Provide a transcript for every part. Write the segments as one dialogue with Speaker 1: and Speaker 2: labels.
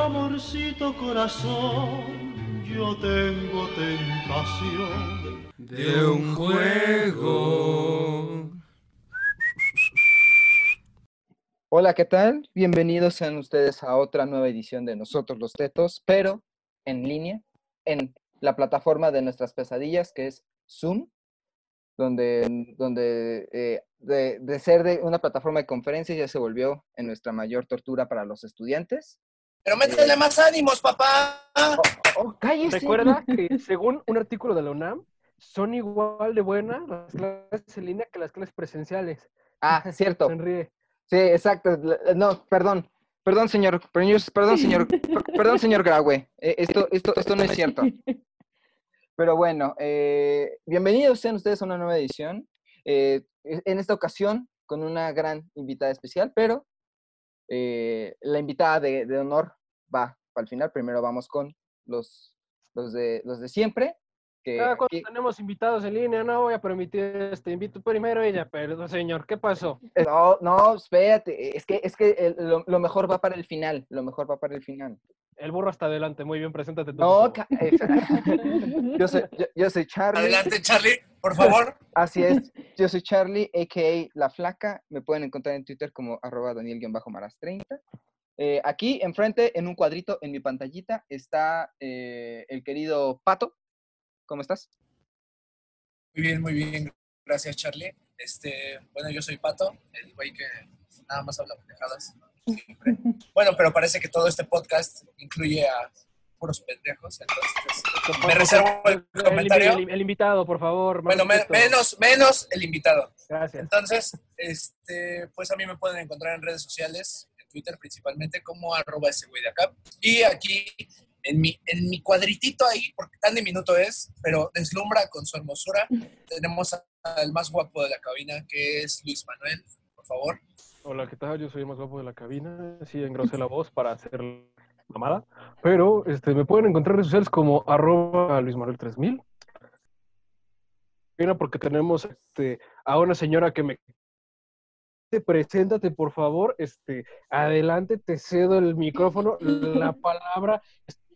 Speaker 1: amorcito corazón, yo tengo tentación
Speaker 2: de un juego.
Speaker 3: Hola, ¿qué tal? Bienvenidos sean ustedes a otra nueva edición de Nosotros los Tetos, pero en línea, en la plataforma de nuestras pesadillas, que es Zoom, donde, donde eh, de, de, ser de una plataforma de conferencias ya se volvió en nuestra mayor tortura para los estudiantes.
Speaker 4: Pero métele más ánimos, papá.
Speaker 3: Oh, oh, cállese.
Speaker 5: Recuerda que según un artículo de la UNAM, son igual de buenas las clases en línea que las clases presenciales.
Speaker 3: Ah, es cierto.
Speaker 5: Sonríe.
Speaker 3: Sí, exacto. No, perdón. Perdón, señor. Perdón, señor. Perdón, señor Graue. Esto, esto, esto no es cierto. Pero bueno, eh, bienvenidos sean ustedes a una nueva edición. Eh, en esta ocasión con una gran invitada especial, pero eh, la invitada de, de, honor va el final. Primero vamos con los, los, de, los de siempre. Que
Speaker 5: Cada cuando
Speaker 3: aquí-
Speaker 5: tenemos invitados en línea, no voy a permitir este invito primero ella, perdón, señor, ¿qué pasó?
Speaker 3: No, no, espérate. Es que, es que el- lo, lo mejor va para el final. Lo mejor va para el final.
Speaker 5: El burro hasta adelante, muy bien, preséntate tú.
Speaker 3: No, yo, soy, yo, yo soy Charlie.
Speaker 4: Adelante, Charlie, por favor.
Speaker 3: Así es. Yo soy Charlie, a.k.a. La Flaca. Me pueden encontrar en Twitter como arroba Daniel-Maras30. Eh, aquí, enfrente, en un cuadrito, en mi pantallita, está eh, el querido Pato. ¿Cómo estás?
Speaker 4: Muy bien, muy bien. Gracias, Charlie. Este, bueno, yo soy Pato, el güey que nada más habla pendejadas. siempre. Bueno, pero parece que todo este podcast incluye a puros pendejos, entonces me reservo el
Speaker 5: El,
Speaker 4: comentario.
Speaker 5: el- el invitado, por favor.
Speaker 4: Bueno, me- menos, menos el invitado.
Speaker 5: Gracias.
Speaker 4: Entonces, este, pues a mí me pueden encontrar en redes sociales, en Twitter principalmente, como arroba ese güey de acá. Y aquí, en mi, en mi cuadritito ahí, porque tan diminuto es, pero deslumbra con su hermosura, tenemos al más guapo de la cabina, que es Luis Manuel, por favor.
Speaker 5: Hola, ¿qué tal? Yo soy el más guapo de la cabina. Sí, engrosé la voz para hacer mamada. Pero este, me pueden encontrar en redes sociales como arroba Luis Manuel 3000. Mira, porque tenemos este, a una señora que me... Preséntate, por favor. Este, adelante, te cedo el micrófono. La palabra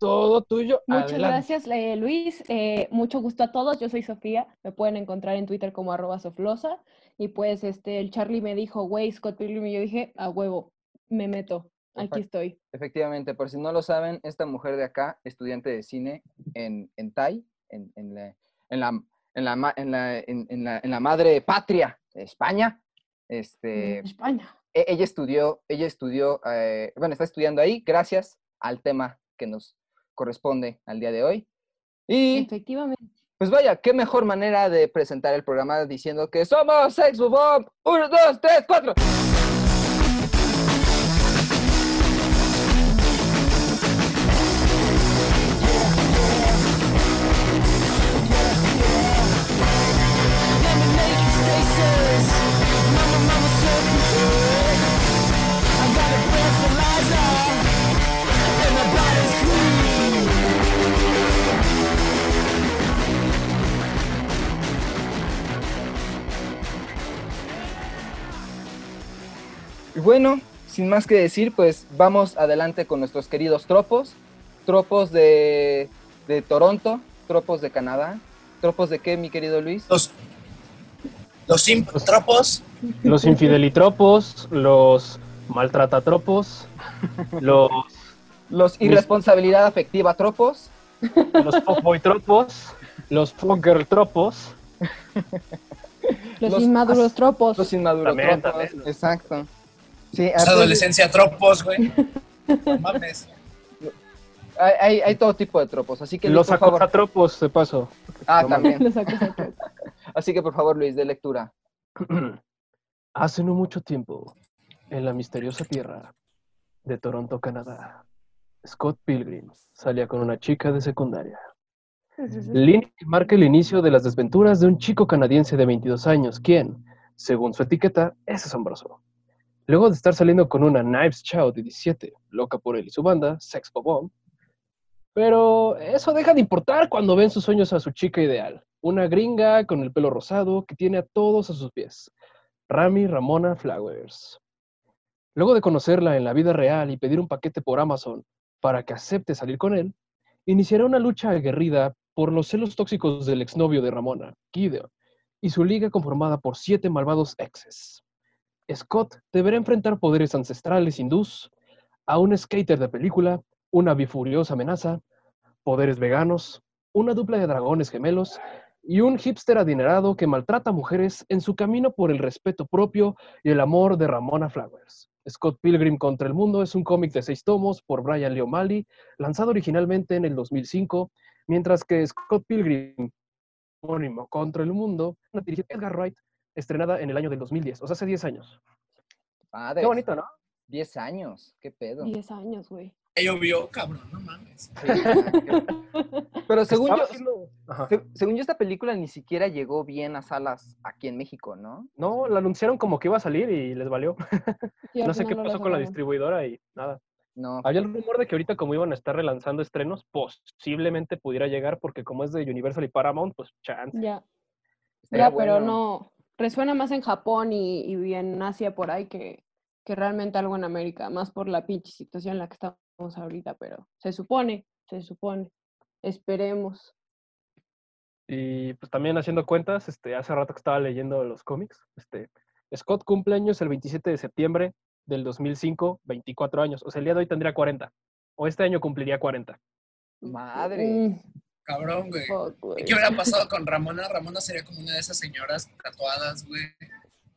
Speaker 5: todo tuyo.
Speaker 6: Muchas
Speaker 5: Adelante.
Speaker 6: gracias, eh, Luis. Eh, mucho gusto a todos. Yo soy Sofía. Me pueden encontrar en Twitter como arroba soflosa. Y pues este, el Charlie me dijo, güey, Scott Pilgrim. Y yo dije, a huevo, me meto. Aquí estoy.
Speaker 3: Efectivamente, por si no lo saben, esta mujer de acá, estudiante de cine en, en TAI, en, en la, en, la, en, la, en, la, en, la, en la madre patria de España, este,
Speaker 6: España.
Speaker 3: e- ella estudió, ella estudió, eh, bueno, está estudiando ahí gracias al tema que nos corresponde al día de hoy. Y
Speaker 6: Efectivamente.
Speaker 3: pues vaya, qué mejor manera de presentar el programa diciendo que somos Sex Bomb. Uno, dos, tres, cuatro. Bueno, sin más que decir, pues vamos adelante con nuestros queridos tropos. Tropos de, de Toronto, tropos de Canadá. ¿Tropos de qué, mi querido Luis?
Speaker 4: Los, los imptropos,
Speaker 5: Los infidelitropos, los maltratatropos, los,
Speaker 3: Los irresponsabilidad afectiva tropos.
Speaker 5: los fuckboytropos, los fuckgirltropos.
Speaker 6: Los,
Speaker 3: Los
Speaker 6: inmaduros tropos.
Speaker 3: Los inmaduros
Speaker 5: También,
Speaker 3: tropos.
Speaker 5: también.
Speaker 3: Exacto. Sí,
Speaker 4: adolescencia tropos, güey. No mames.
Speaker 3: hay, hay, hay todo tipo de tropos, así que
Speaker 5: Los
Speaker 3: por favor.
Speaker 5: acosatropos, de paso.
Speaker 3: Ah,
Speaker 5: no
Speaker 3: también.
Speaker 6: Los.
Speaker 3: Así que por favor, Luis, de lectura.
Speaker 5: Hace no mucho tiempo, en la misteriosa tierra de Toronto, Canadá, Scott Pilgrim salía con una chica de secundaria. Línea que marca el inicio de las desventuras de un chico canadiense de 22 años, quien, según su etiqueta, es asombroso. Luego de estar saliendo con una Knives Chow de 17, loca por él y su banda, Sex Bomb, pero eso deja de importar cuando ven sus sueños a su chica ideal, una gringa con el pelo rosado que tiene a todos a sus pies, Rami Ramona Flowers. Luego de conocerla en la vida real y pedir un paquete por Amazon, para que acepte salir con él, iniciará una lucha aguerrida por los celos tóxicos del exnovio de Ramona, Gideon, y su liga conformada por siete malvados exes. Scott deberá enfrentar poderes ancestrales hindús, a un skater de película, una bifuriosa amenaza, poderes veganos, una dupla de dragones gemelos y un hipster adinerado que maltrata a mujeres en su camino por el respeto propio y el amor de Ramona Flowers. Scott Pilgrim contra el Mundo es un cómic de seis tomos por Brian Lee O'Malley, lanzado originalmente en el 2005, mientras que Scott Pilgrim, contra el Mundo, dirigida Edgar Wright, estrenada en el año del 2010, o sea, hace 10 años.
Speaker 3: Padre.
Speaker 5: Qué bonito, ¿no?
Speaker 3: 10 años, qué pedo.
Speaker 6: 10 años, güey.
Speaker 4: Llovió, cabrón, no mames.
Speaker 3: Pero según yo,
Speaker 5: haciendo-
Speaker 3: se- según yo, esta película ni siquiera llegó bien a salas aquí en México, ¿no?
Speaker 5: No, la anunciaron como que iba a salir y les valió. No sé qué pasó con la distribuidora y nada.
Speaker 3: No.
Speaker 5: Había el rumor de que ahorita como iban a estar relanzando estrenos, posiblemente pudiera llegar porque como es de Universal y Paramount, pues chance.
Speaker 6: Ya,
Speaker 3: estaría
Speaker 6: ya, pero no. Resuena más en Japón y, y en Asia por ahí que, que realmente algo en América, más por la pinche situación en la que estamos ahorita, pero se supone, se supone. Esperemos.
Speaker 5: Y pues también haciendo cuentas, este, hace rato que estaba leyendo los cómics, este, Scott cumple años el 27 de septiembre del 2005, 24 años. O sea, el día de hoy tendría 40. O este año cumpliría 40.
Speaker 3: Madre.
Speaker 6: Mm,
Speaker 4: Cabrón, güey.
Speaker 6: fuck,
Speaker 4: ¿Y
Speaker 6: güey.
Speaker 4: qué hubiera pasado con Ramona? Ramona sería como una de esas señoras tatuadas, güey.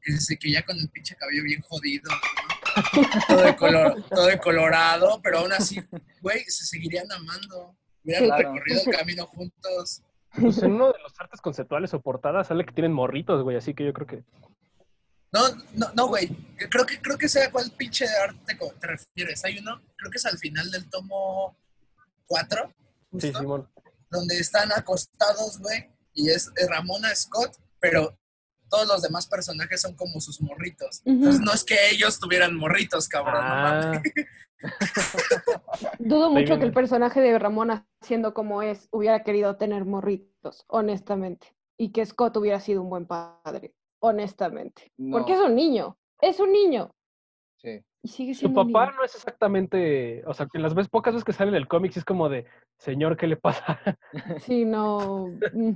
Speaker 4: Que, se- que ya con el pinche cabello bien jodido, ¿no? todo, de color, todo de colorado, pero aún así, güey, se seguirían amando. Hubieran
Speaker 3: Claro.
Speaker 4: recorrido el camino juntos.
Speaker 5: Pues en uno de los artes conceptuales o portadas sale que tienen morritos, güey, así que yo creo que...
Speaker 4: No, no, no, güey. Creo que, creo que sé a cuál pinche arte te refieres. Hay uno, creo que es al final del tomo 4,
Speaker 5: Sí, Simón.
Speaker 4: Donde están acostados, güey, y es es Ramona Scott, pero todos los demás personajes son como sus morritos. Entonces no es que ellos tuvieran morritos, cabrón. no.
Speaker 5: Ah,
Speaker 6: Dudo mucho que el personaje de Ramona, siendo como es, hubiera querido tener morritos, honestamente. Y que Scott hubiera sido un buen padre, honestamente. Porque es un niño, es un niño.
Speaker 3: Sí.
Speaker 6: Y sigue
Speaker 5: su
Speaker 6: siendo
Speaker 5: papá
Speaker 6: niño.
Speaker 5: no es exactamente... O sea, que las ves pocas veces que sale en el cómic es como de, señor, ¿qué le pasa?
Speaker 6: Sí, no. mm,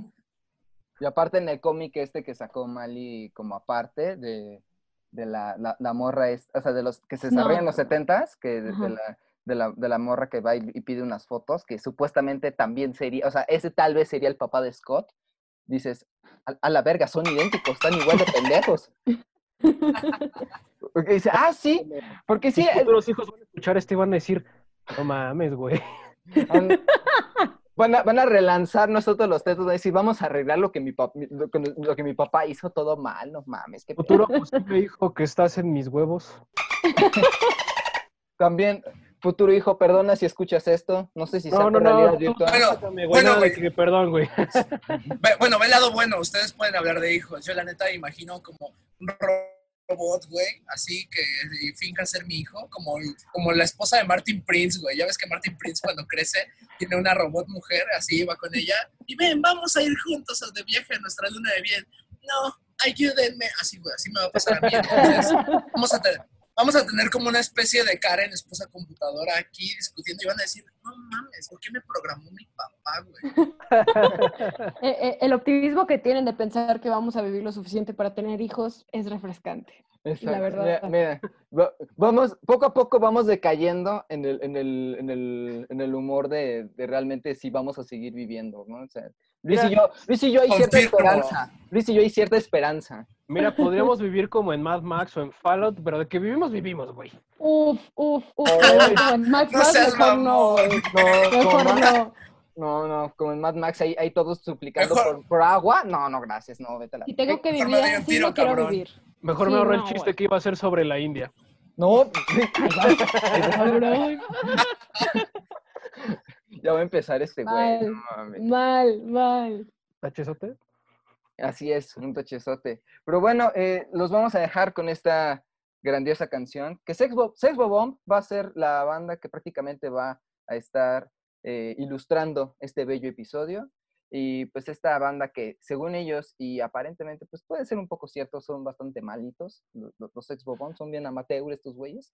Speaker 3: Y aparte en el cómic este que sacó Mali como aparte de, de la, la, la morra, es, o sea, de los que se desarrollan en los setentas, que de, la, de, la, de la morra que va y, y pide unas fotos, que supuestamente también sería, o sea, ese tal vez sería el papá de Scott. Dices, a, a la verga, son idénticos, están igual de pendejos. Porque dice, ah, sí, porque sí,
Speaker 5: futuros hijos van a escuchar esto y van a decir, no mames, güey.
Speaker 3: Van, van a, van a relanzar nosotros los textos, van a decir, vamos a arreglar lo que mi, pap- lo, que- lo que mi papá hizo todo mal, no mames. qué
Speaker 5: Futuro posible hijo que estás en mis huevos.
Speaker 3: También, futuro hijo, perdona si escuchas esto. No sé si sea
Speaker 5: No,
Speaker 3: por
Speaker 5: no.
Speaker 3: realidad virtual.
Speaker 4: Bueno,
Speaker 5: güey,
Speaker 4: bueno,
Speaker 5: nada de
Speaker 4: güey.
Speaker 5: que- perdón, güey.
Speaker 4: Bueno, ve el lado bueno. Ustedes pueden hablar de hijos. Yo la neta imagino como un robot, güey, así que y finja ser mi hijo, como, como la esposa de Martin Prince, güey. Ya ves que Martin Prince cuando crece tiene una robot mujer, así va con ella. Y ven, vamos a ir juntos de viaje a nuestra luna de miel. No, ayúdenme. Así, güey, así me va a pasar a mí. Entonces, vamos a tener... Vamos a tener como una especie de Karen, esposa computadora, aquí discutiendo y van a decir, no mames, ¿por qué me programó mi papá, güey?
Speaker 6: Eh, eh, el optimismo que tienen de pensar que vamos a vivir lo suficiente para tener hijos es refrescante.
Speaker 3: Exacto.
Speaker 6: verdad.
Speaker 3: Mira, mira, va- vamos, poco a poco vamos decayendo en el, en el, en el, en el humor de, de realmente si vamos a seguir viviendo, ¿no? O sea, Luis y yo, Luis y yo hay cierta esperanza. Luis y yo hay cierta esperanza.
Speaker 5: Mira, podríamos vivir como en Mad Max o en Fallout, pero de que vivimos, vivimos, güey.
Speaker 6: Uf, uf, uf. Como en Max
Speaker 4: No
Speaker 6: mejor no.
Speaker 3: No, como
Speaker 6: Mejor no.
Speaker 3: no, no, como en Mad Max, hay, hay todos suplicando por, por agua. No, no, gracias, no, vete a la...
Speaker 6: Si tengo que vivir así, no quiero
Speaker 4: cabrón.
Speaker 6: vivir.
Speaker 5: Mejor
Speaker 6: Sí,
Speaker 5: me ahorré el
Speaker 6: no,
Speaker 5: chiste
Speaker 6: güey.
Speaker 5: que iba a ser sobre la India.
Speaker 3: No, ya va a empezar este güey.
Speaker 6: Mal.
Speaker 3: no mames.
Speaker 6: Mal, mal.
Speaker 5: ¿Tachesote?
Speaker 3: Así es, un tochezote. Pero bueno, eh, los vamos a dejar con esta grandiosa canción, que Sex, Bo- Sex Bomb va a ser la banda que prácticamente va a estar eh, ilustrando este bello episodio. Y pues esta banda que según ellos y aparentemente pues puede ser un poco cierto, son bastante malitos. Los, los Sex Bomb son bien amateur estos güeyes.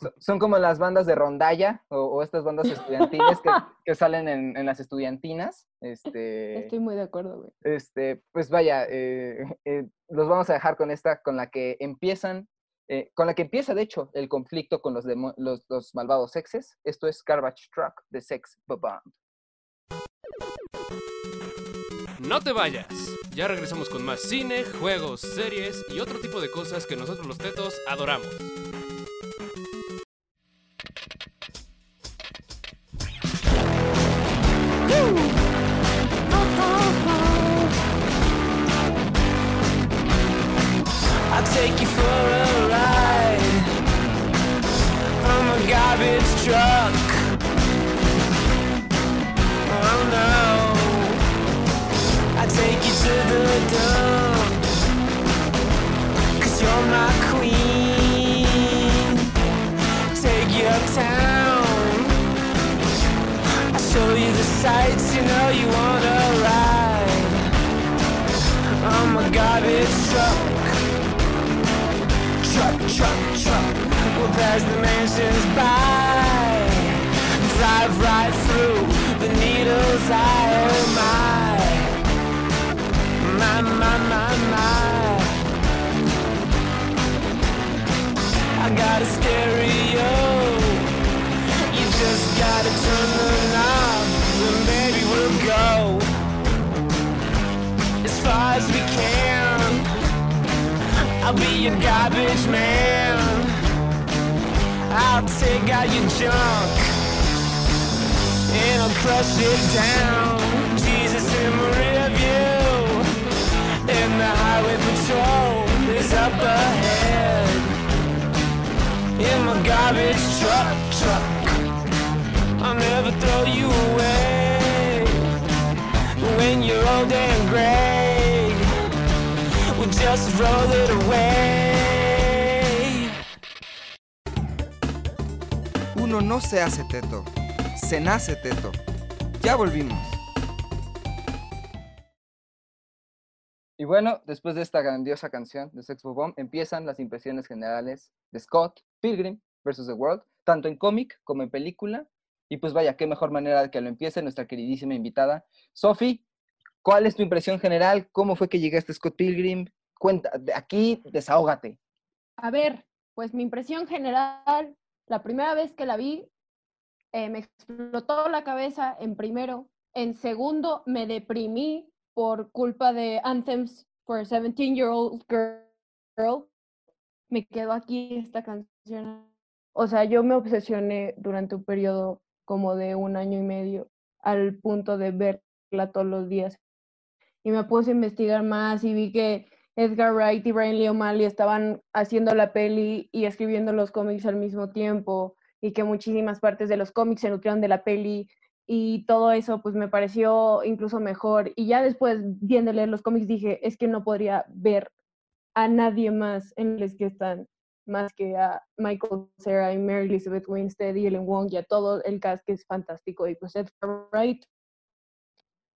Speaker 3: So- Son como las bandas de rondalla o, o estas bandas estudiantiles que, que salen en, en las estudiantinas. Este,
Speaker 6: Estoy muy de acuerdo, güey.
Speaker 3: este, pues vaya, eh, eh, los vamos a dejar con esta, con la que empiezan, eh, con la que empieza de hecho el conflicto con los, los, los malvados sexes. Esto es Garbage Truck de Sex Bomb.
Speaker 2: No te vayas. Ya regresamos con más cine, juegos, series y otro tipo de cosas que nosotros los tetos adoramos.
Speaker 7: Sights you know you wanna ride. I'm a garbage truck truck, truck, truck. We'll pass the mansions by. Drive right through the needle's eye. Oh my, my, my, my, my. I got a stereo. I'll be your garbage man. I'll take out your junk and I'll crush it down. Jesus in my rear view, and the highway patrol is up ahead. In my garbage truck, truck, I'll never throw you away. When you're old and gray just roll it away.
Speaker 8: Uno no se hace teto, se nace teto. Ya volvimos.
Speaker 3: Y bueno, después de esta grandiosa canción de Sex Bomb, empiezan las impresiones generales de Scott Pilgrim vs. The World, tanto en cómic como en película. Y pues vaya, qué mejor manera de que lo empiece nuestra queridísima invitada. Sophie, ¿cuál es tu impresión general? ¿Cómo fue que llegaste a Scott Pilgrim? Cuenta, aquí, desahógate.
Speaker 6: A ver, pues mi impresión general, la primera vez que la vi, eh, me explotó la cabeza en primero. En segundo, me deprimí por culpa de Anthems for a 17-year-old girl. Me quedó aquí esta canción. O sea, yo me obsesioné durante un periodo como de un año y medio al punto de verla todos los días. Y me puse a investigar más y vi que Edgar Wright y Brian Lee O'Malley estaban haciendo la peli y escribiendo los cómics al mismo tiempo y que muchísimas partes de los cómics se nutrieron de la peli y todo eso pues me pareció incluso mejor. Y ya después viendo leer los cómics dije es que no podría ver a nadie más en los que están más que a Michael Cera y Mary Elizabeth Winstead y Ellen Wong y a todo el cast que es fantástico y pues Edgar Wright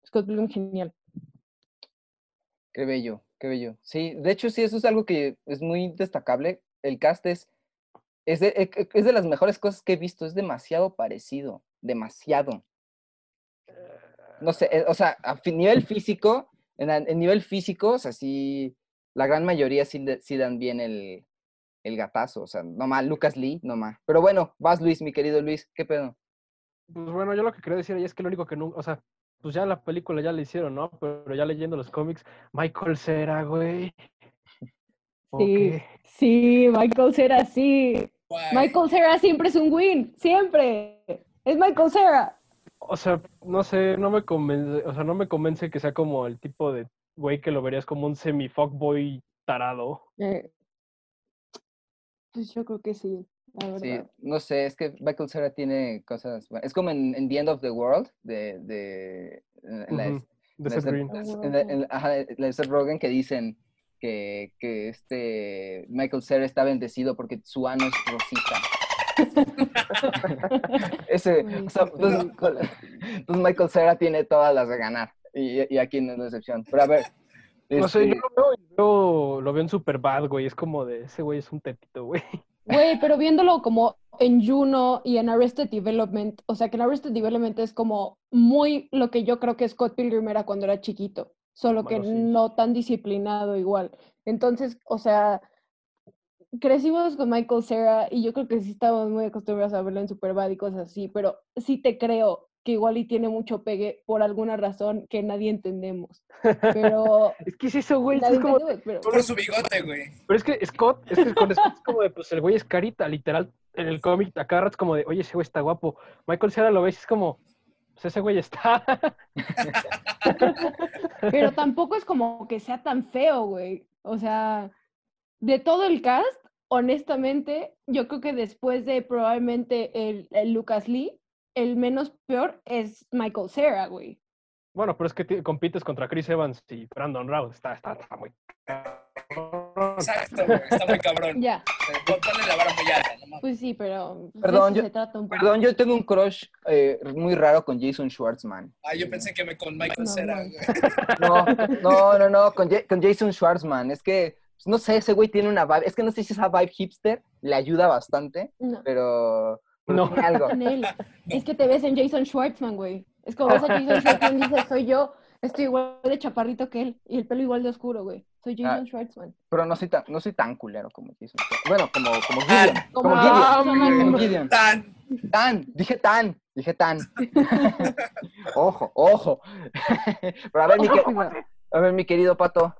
Speaker 6: Scott Pilgrim genial.
Speaker 3: Qué bello, qué bello. Sí, de hecho, sí, eso es algo que es muy destacable. El cast es, es, de, e- e- es de las mejores cosas que he visto. Es demasiado parecido, demasiado. No sé, eh, o sea, a nivel físico, en, nivel físico, o sea, sí, la gran mayoría sí, sí dan bien el, el gatazo. O sea, nomás Lucas Lee, nomás. Pero bueno, vas Luis, mi querido Luis, ¿qué pedo?
Speaker 5: Pues bueno, yo lo que quería decir ahí es que lo único que nunca, o sea, pues ya la película ya la hicieron, ¿no? Pero ya leyendo los cómics, Michael Cera, güey. ¿O
Speaker 6: Sí, sí, Michael Cera, sí. Michael Cera siempre es un win, siempre. Es Michael Cera.
Speaker 5: O sea, no sé, no me convence, o sea, no me convence que sea como el tipo de güey que lo verías como un semi-fuckboy tarado.
Speaker 6: Eh, pues yo creo que sí,
Speaker 3: Sí, no sé, es que Michael Cera tiene cosas. Es como en, en The End of the World, de, de en- la
Speaker 5: de Seth
Speaker 3: la- Rogen que dicen que, que este Michael Cera está bendecido porque su ano es rosita. Ese, o sea, pues, pues Michael Cera tiene todas las de ganar. Y, y aquí no es la excepción. Pero a ver.
Speaker 5: No sé, yo
Speaker 3: este,
Speaker 5: lo veo, y veo- lo veo en Superbad, güey. Es como de, ese güey es un tetito, güey.
Speaker 6: Güey, pero viéndolo como en Juno y en Arrested Development, o sea que en Arrested Development es como muy lo que yo creo que Scott Pilgrim era cuando era chiquito, solo que
Speaker 5: sí.
Speaker 6: no tan disciplinado igual. Entonces, o sea, crecimos con Michael Cera y yo creo que sí estábamos muy acostumbrados a verlo en Superbad y cosas así, pero sí te creo que igual y tiene mucho pegue por alguna razón que nadie entendemos. Pero
Speaker 5: Es que es eso, güey. Es como,
Speaker 6: pero
Speaker 4: Por su bigote, güey.
Speaker 5: pero es que Scott, es que con Scott es como de, pues el güey es carita, literal. En el cómic, a cada rato es como de, oye, ese güey está guapo. Michael Cera lo ves es como, pues ese güey está.
Speaker 6: Pero tampoco es como que sea tan feo, güey. O sea, de todo el cast, honestamente, yo creo que después de probablemente el, el Lucas Lee, el menos peor es Michael Cera, güey.
Speaker 5: Bueno, pero es que compites contra Chris Evans y Brandon Routh. Está, está, está muy. cabrón.
Speaker 4: Exacto, güey. Está muy cabrón.
Speaker 6: Ya,
Speaker 4: Ponle la vara muy alta, no mames.
Speaker 6: pues sí, pero de
Speaker 3: Perdón, yo-
Speaker 6: se trata un poco.
Speaker 3: Perdón, yo tengo un crush eh, muy raro con Jason Schwartzman.
Speaker 4: Ah, yo pensé que me con Michael
Speaker 6: No,
Speaker 4: Cera,
Speaker 6: no.
Speaker 4: güey.
Speaker 3: No, no, no, no, con, con Jason Schwartzman. Es que, pues, no sé, ese güey tiene una vibe. Es que no sé si esa vibe hipster le ayuda bastante, pero
Speaker 5: No.
Speaker 3: algo.
Speaker 6: Es que te ves en Jason Schwartzman, güey. Es como ves a Jason Schwartzman y dices, soy yo, estoy igual de chaparrito que él y el pelo igual de oscuro, güey. Soy Jason
Speaker 3: Ah.
Speaker 6: Schwartzman.
Speaker 3: Pero no soy tan, no soy tan culero como Jason Schwartzman. Bueno, como, como
Speaker 4: Ah,
Speaker 3: Gideon. Como
Speaker 6: como-
Speaker 3: Gideon.
Speaker 5: Ah,
Speaker 3: Como. Gideon.
Speaker 4: Tan.
Speaker 3: Tan, dije tan, dije tan. ojo, ojo. Pero a ver, mi, que- a ver, mi querido Pato.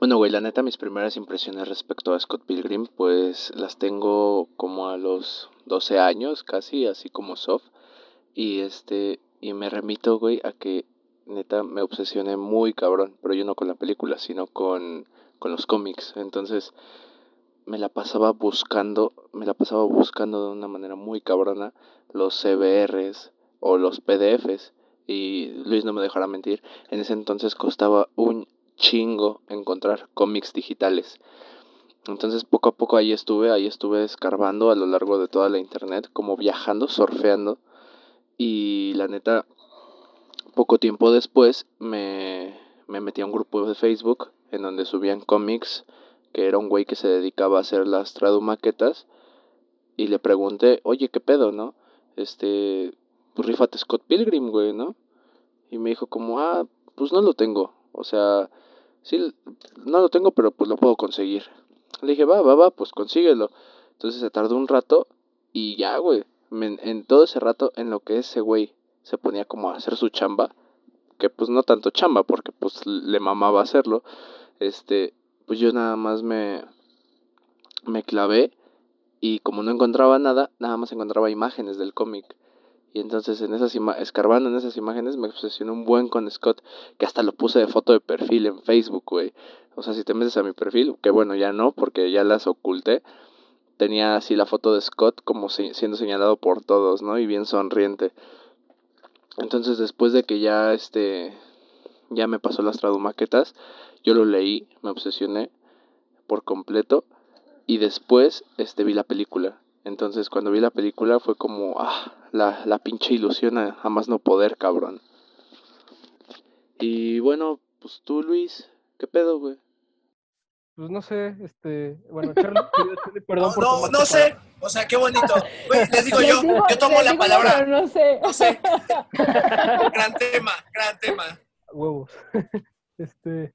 Speaker 9: Bueno, güey, la neta, mis primeras impresiones respecto a Scott Pilgrim, pues las tengo como a los 12 años, casi, así como soft. Y este, y me remito, güey, a que neta me obsesioné muy cabrón, pero yo no con la película, sino con, con los cómics. Entonces, me la pasaba buscando, me la pasaba buscando de una manera muy cabrona los CBRs o los PDFs. Y Luis no me dejará mentir, en ese entonces costaba un chingo encontrar cómics digitales. Entonces poco a poco ahí estuve, ahí estuve escarbando a lo largo de toda la internet, como viajando, surfeando. Y la neta, poco tiempo después me, me metí a un grupo de Facebook en donde subían cómics, que era un güey que se dedicaba a hacer las tradumaquetas. Y le pregunté, oye, ¿qué pedo, no? Este, pues rífate Scott Pilgrim, güey, ¿no? Y me dijo como, ah, pues no lo tengo. O sea, sí, no lo tengo, pero pues lo puedo conseguir. Le dije, va, va, va, pues consíguelo. Entonces se tardó un rato y ya, güey. en todo ese rato, en lo que ese güey se ponía como a hacer su chamba, que pues no tanto chamba, porque pues le mamaba hacerlo, este, pues yo nada más me, me clavé y como no encontraba nada, nada más encontraba imágenes del cómic. Y entonces en esas escarbando en esas imágenes me obsesioné un buen con Scott, que hasta lo puse de foto de perfil en Facebook, güey. O sea, si te metes a mi perfil, que bueno, ya no, porque ya las oculté, tenía así la foto de Scott como si- siendo señalado por todos, ¿no? Y bien sonriente. Entonces después de que ya este ya me pasó las tradumaquetas, yo lo leí, me obsesioné por completo y después este vi la película. Entonces cuando vi la película fue como ah, la, la pinche ilusión a, a más no poder, cabrón. Y bueno, pues tú Luis, ¿qué pedo, güey?
Speaker 5: Pues no sé, este. Bueno, Charlie, perdón
Speaker 4: No,
Speaker 5: por
Speaker 4: no, no sé. O sea, qué bonito. Les digo
Speaker 6: Les
Speaker 4: yo,
Speaker 6: digo-
Speaker 4: yo tomo la
Speaker 6: digo,
Speaker 4: palabra.
Speaker 6: pero no sé.
Speaker 4: No sé. Gran tema, gran tema.
Speaker 5: huevos. este.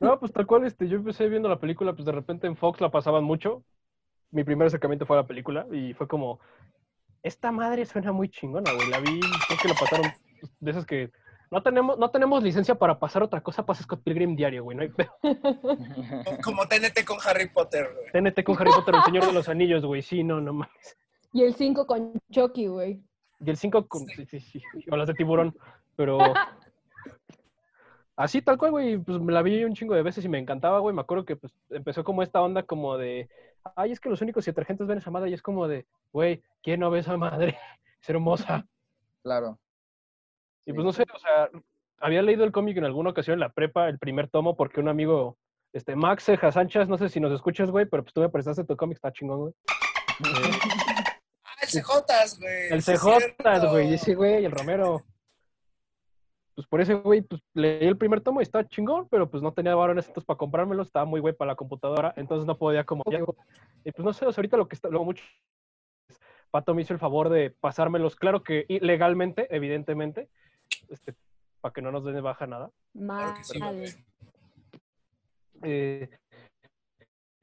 Speaker 5: No, pues tal cual, este, yo empecé viendo la película, pues de repente en Fox la pasaban mucho. Mi primer acercamiento fue a la película y fue como, esta madre suena muy chingona, güey. La vi, creo que la pasaron pues, de esas que no tenemos, no tenemos licencia para pasar otra cosa, pasa Scott Pilgrim diario, güey. No hay pedo.
Speaker 4: Como TNT con Harry Potter, güey.
Speaker 5: TNT con Harry Potter, el Señor de los Anillos, güey. Sí, no, no mames.
Speaker 6: Y el 5 con Chucky, güey.
Speaker 5: Y el 5 con. Sí, sí, sí. O las de tiburón. Pero. Así, tal cual, güey. Pues me la vi un chingo de veces y me encantaba, güey. Me acuerdo que pues, empezó como esta onda como de. Ay, es que los únicos detergentes ven esa madre. Y es como de. Güey, ¿quién no ve esa madre? Es hermosa.
Speaker 3: Claro.
Speaker 5: Y pues no sé, o sea. Había leído el cómic en alguna ocasión en la prepa, el primer tomo, porque un amigo. Este, Max Ceja Sánchez, no sé si nos escuchas, güey, pero pues tú me prestaste tu cómic, está chingón, güey.
Speaker 4: Ah, el CJs, güey.
Speaker 5: El CJ, güey, ese güey, el Romero. pues por ese güey, pues leí el primer tomo y estaba chingón, pero pues no tenía varones entonces para comprármelo, estaba muy güey para la computadora, entonces no podía como... Y pues no sé, o sea, ahorita lo que está, luego mucho... Pato me hizo el favor de pasármelos, claro que legalmente, evidentemente, este, para que no nos den de baja nada.
Speaker 4: Claro sí.
Speaker 5: Eh,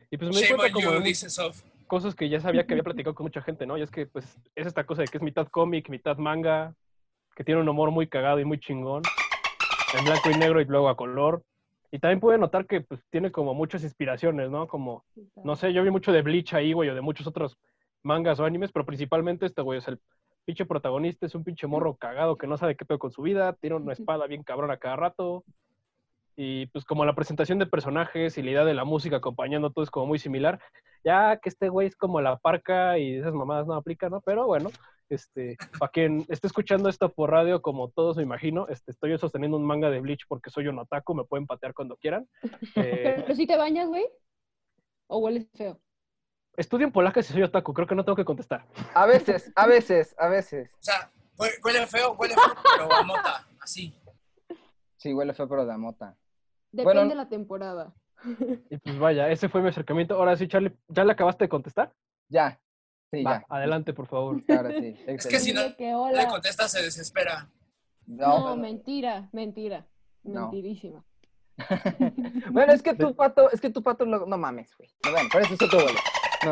Speaker 5: y pues me di cuenta como
Speaker 4: you,
Speaker 5: cosas que ya sabía que había platicado con mucha gente, ¿no? Y es que pues es esta cosa de que es mitad cómic, mitad manga, que tiene un humor muy cagado y muy chingón, en blanco y negro y luego a color. Y también pude notar que pues tiene como muchas inspiraciones, ¿no? Como, no sé, yo vi mucho de Bleach ahí, güey, o de muchos otros mangas o animes, pero principalmente este, güey, es el pinche protagonista, es un pinche morro cagado que no sabe qué pedo con su vida, tiene una espada bien cabrona cada rato. Y pues como la presentación de personajes y la idea de la música acompañando todo es como muy similar. Ya que este güey es como la parca y esas mamadas no aplican, ¿no? Pero bueno, este, para quien esté escuchando esto por radio, como todos me imagino, este, estoy yo sosteniendo un manga de Bleach porque soy un otaku, me pueden patear cuando quieran. Eh,
Speaker 6: Pero si te bañas, güey. ¿O hueles feo?
Speaker 5: Estudio en polaca si soy otaku, creo que no tengo que contestar.
Speaker 3: A veces, a veces, a veces.
Speaker 4: O sea, hue- huele feo, huele feo, pero a mota, así.
Speaker 3: Sí, huele feo, pero de mota.
Speaker 6: Depende
Speaker 3: Bueno,
Speaker 6: de la temporada.
Speaker 5: Y pues vaya, ese fue mi acercamiento. Ahora sí, Charlie, ¿ya le acabaste de contestar?
Speaker 3: Ya. Sí,
Speaker 5: Va,
Speaker 3: ya.
Speaker 5: adelante, por favor.
Speaker 3: Ahora sí.
Speaker 4: Es que si no le contesta, se desespera.
Speaker 6: No,
Speaker 3: No,
Speaker 6: mentira, mentira.
Speaker 3: No.
Speaker 6: Mentirísima.
Speaker 3: bueno, es que tu pato, es que tu pato no, no mames, güey. No, Bueno, por eso es otro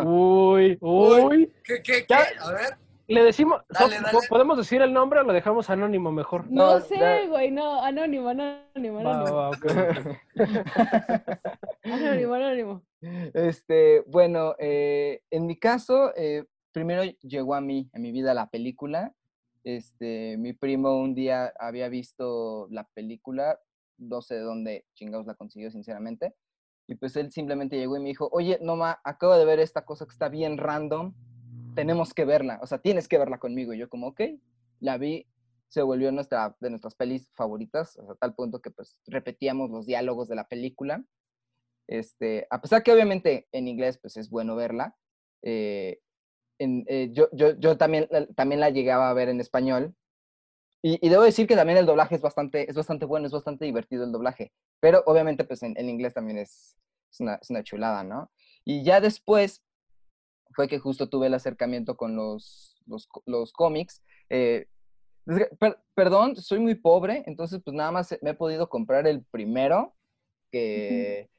Speaker 5: Uy, uy.
Speaker 4: ¿Qué, qué, qué? A ver.
Speaker 5: Le decimos,
Speaker 4: Dale,
Speaker 5: Sof,
Speaker 4: dale.
Speaker 5: ¿podemos decir el nombre o lo dejamos anónimo mejor?
Speaker 6: No,
Speaker 3: No,
Speaker 6: sé, güey, no, anónimo, anónimo, anónimo.
Speaker 5: va.
Speaker 6: Anónimo, anónimo.
Speaker 3: Este, bueno, eh, en mi caso, eh, primero llegó a mí, a mi vida, la película. Este, mi primo un día había visto la película, no sé de dónde chingados la consiguió, sinceramente. Y pues él simplemente llegó y me dijo, oye, Noma, acabo de ver esta cosa que está bien random, tenemos que verla, o sea, tienes que verla conmigo. Y yo como, ok, la vi, se volvió nuestra, de nuestras pelis favoritas, hasta tal punto que pues repetíamos los diálogos de la película. Este, a pesar que obviamente en inglés pues es bueno verla, eh, eh, yo, yo, yo también, también la llegaba a ver en español. Y, y debo decir que también el doblaje es bastante, es bastante bueno, es bastante divertido el doblaje. Pero obviamente pues en, en inglés también es, es, una, es una chulada, ¿no? Y ya después fue que justo tuve el acercamiento con los, los, los cómics. eh, per- perdón, soy muy pobre, entonces pues nada más me he podido comprar el primero que...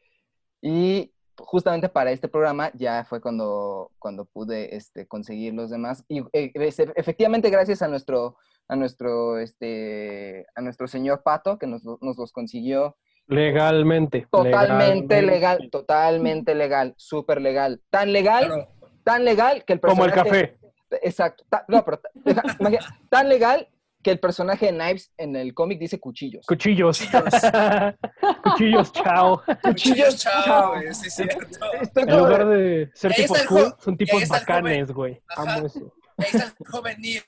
Speaker 3: Y justamente para este programa ya fue cuando, cuando pude este, conseguir los demás. Y eh, efectivamente gracias a nuestro, a nuestro, este, a nuestro señor Pato, que nos, nos los consiguió
Speaker 5: Legalmente.
Speaker 3: totalmente legal, totalmente legal, súper legal. Tan legal,
Speaker 4: Claro.
Speaker 3: tan legal que el
Speaker 5: Como el
Speaker 3: personaje...
Speaker 5: café.
Speaker 3: Exacto. ta- no, pero tan legal que el personaje de Knives en el cómic dice cuchillos.
Speaker 5: Cuchillos. Cuchillos, chao.
Speaker 4: Cuchillos, chao, güey, sí, cierto.
Speaker 5: En lugar
Speaker 3: de-
Speaker 5: ser tipos cool, son tipos bacanes, güey. Amo eso.
Speaker 4: Ahí está el joven Neil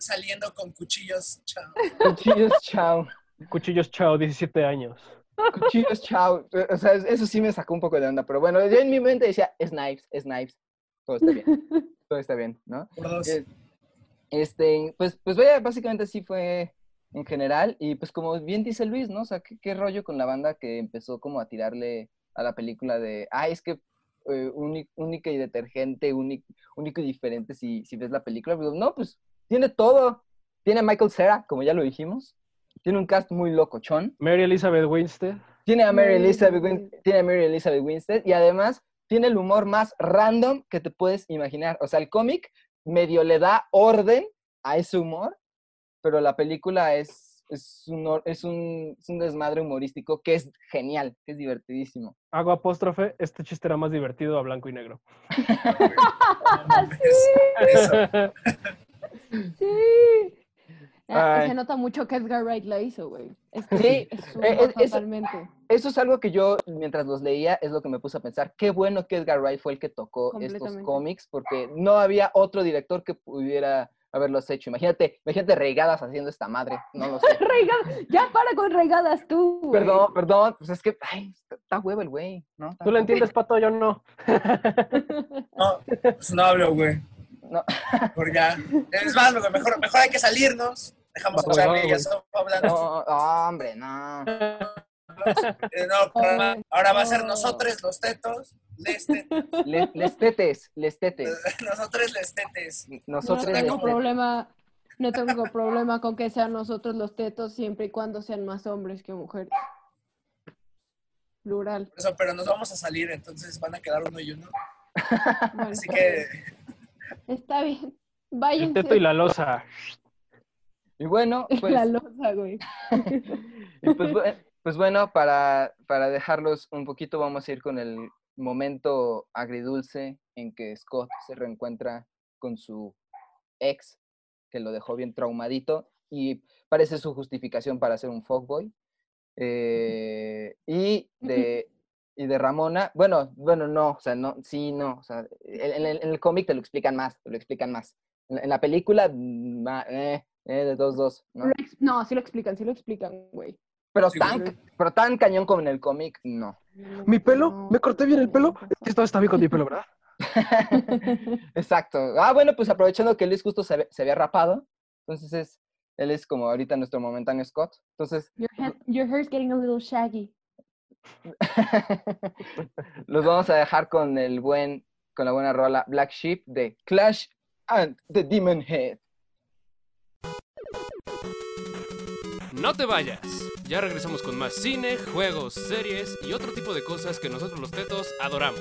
Speaker 4: saliendo con cuchillos, chao.
Speaker 3: Cuchillos, chao.
Speaker 5: Cuchillos, chao, 17 años.
Speaker 3: Cuchillos, chao. O sea, eso sí me sacó un poco de onda, pero bueno, yo en mi mente decía, es Knives, es Knives. Todo está bien, todo está bien, ¿no?
Speaker 4: Por dos.
Speaker 3: Eh, Este, pues, pues vaya, básicamente así fue en general. Y pues como bien dice Luis, ¿no? O sea, ¿qué, qué rollo con la banda que empezó como a tirarle a la película de, ah, es que eh, única y detergente, único, único y diferente si, si ves la película? Digo, no, pues tiene todo. Tiene a Michael Cera, como ya lo dijimos. Tiene un cast muy locochón.
Speaker 5: Mary Elizabeth Winstead.
Speaker 3: Tiene a Mary Elizabeth, Win- tiene a Mary Elizabeth Winstead y además tiene el humor más random que te puedes imaginar. O sea, el cómic medio le da orden a ese humor, pero la película es, es, un, es, un, es un desmadre humorístico que es genial, que es divertidísimo.
Speaker 5: Hago apóstrofe, este chiste era más divertido a blanco y negro.
Speaker 4: Eso.
Speaker 6: Sí. Ah,
Speaker 3: Ay.
Speaker 6: se nota mucho que Edgar Wright la hizo, güey. Es que
Speaker 3: Sí,
Speaker 6: es
Speaker 3: eh, es- es-
Speaker 6: totalmente.
Speaker 3: Eso es algo que yo, mientras los leía, es lo que me puse a pensar. Qué bueno que Edgar Wright fue el que tocó estos cómics, porque no había otro director que pudiera haberlos hecho. Imagínate, imagínate regadas haciendo esta madre. No lo sé.
Speaker 6: Regadas, ya para con regadas tú, güey.
Speaker 3: Perdón, perdón, pues es que, ay, está, huevo el güey, ¿no?
Speaker 5: ¿Tú lo entiendes, Pato? Yo no.
Speaker 4: No, pues no hablo, güey.
Speaker 3: No.
Speaker 4: Por ya. Es más, mejor, mejor hay que salirnos. Dejamos a Charlie
Speaker 5: va,
Speaker 4: y a
Speaker 5: güey.
Speaker 4: Sof hablando.
Speaker 3: No, hombre, no.
Speaker 4: Eh, no. Ahora va a ser nosotros los tetos, les
Speaker 3: tetes, les tetes.
Speaker 4: nosotros les tetes.
Speaker 6: No
Speaker 3: Nosotros
Speaker 6: tengo
Speaker 3: les tetes.
Speaker 6: problema, no tengo problema con que sean nosotros los tetos siempre y cuando sean más hombres que mujeres. Plural.
Speaker 4: Eso, pero nos vamos a salir, entonces van a quedar uno y uno.
Speaker 6: Bueno,
Speaker 4: Así que
Speaker 6: está bien.
Speaker 5: El
Speaker 6: Váyanse.
Speaker 5: teto y la losa.
Speaker 3: Y bueno, pues,
Speaker 6: La losa, güey.
Speaker 3: y pues, pues bueno, para, para dejarlos un poquito, vamos a ir con el momento agridulce en que Scott se reencuentra con su ex, que lo dejó bien traumadito, y parece su justificación para ser un fuckboy. Eh, y de y de Ramona, bueno, bueno, no, o sea, no, sí, no, o sea, en, en- en el cómic te lo explican más, te lo explican más. En, la- en la película, mm, ma- eh, eh, de dos, dos, ¿no?
Speaker 6: No, sí lo explican, sí lo explican, güey.
Speaker 3: Pero
Speaker 4: Sí,
Speaker 3: tan,
Speaker 6: güey.
Speaker 3: pero tan cañón como en el cómic, no.
Speaker 5: ¿Mi pelo? ¿Me corté bien el pelo? Es que Esta vez está bien con mi pelo, ¿verdad?
Speaker 3: Exacto. Ah, bueno, pues aprovechando que Luis justo se, había- se había rapado, entonces es, él es como ahorita nuestro momentáneo Scott. Entonces,
Speaker 6: Your, hair, your hair's getting a little shaggy.
Speaker 3: los vamos a dejar con el buen, con la buena rola Black Sheep de Clash and the Demon Head.
Speaker 2: No te vayas. Ya regresamos con más cine, juegos, series y otro tipo de cosas que nosotros los tetos adoramos.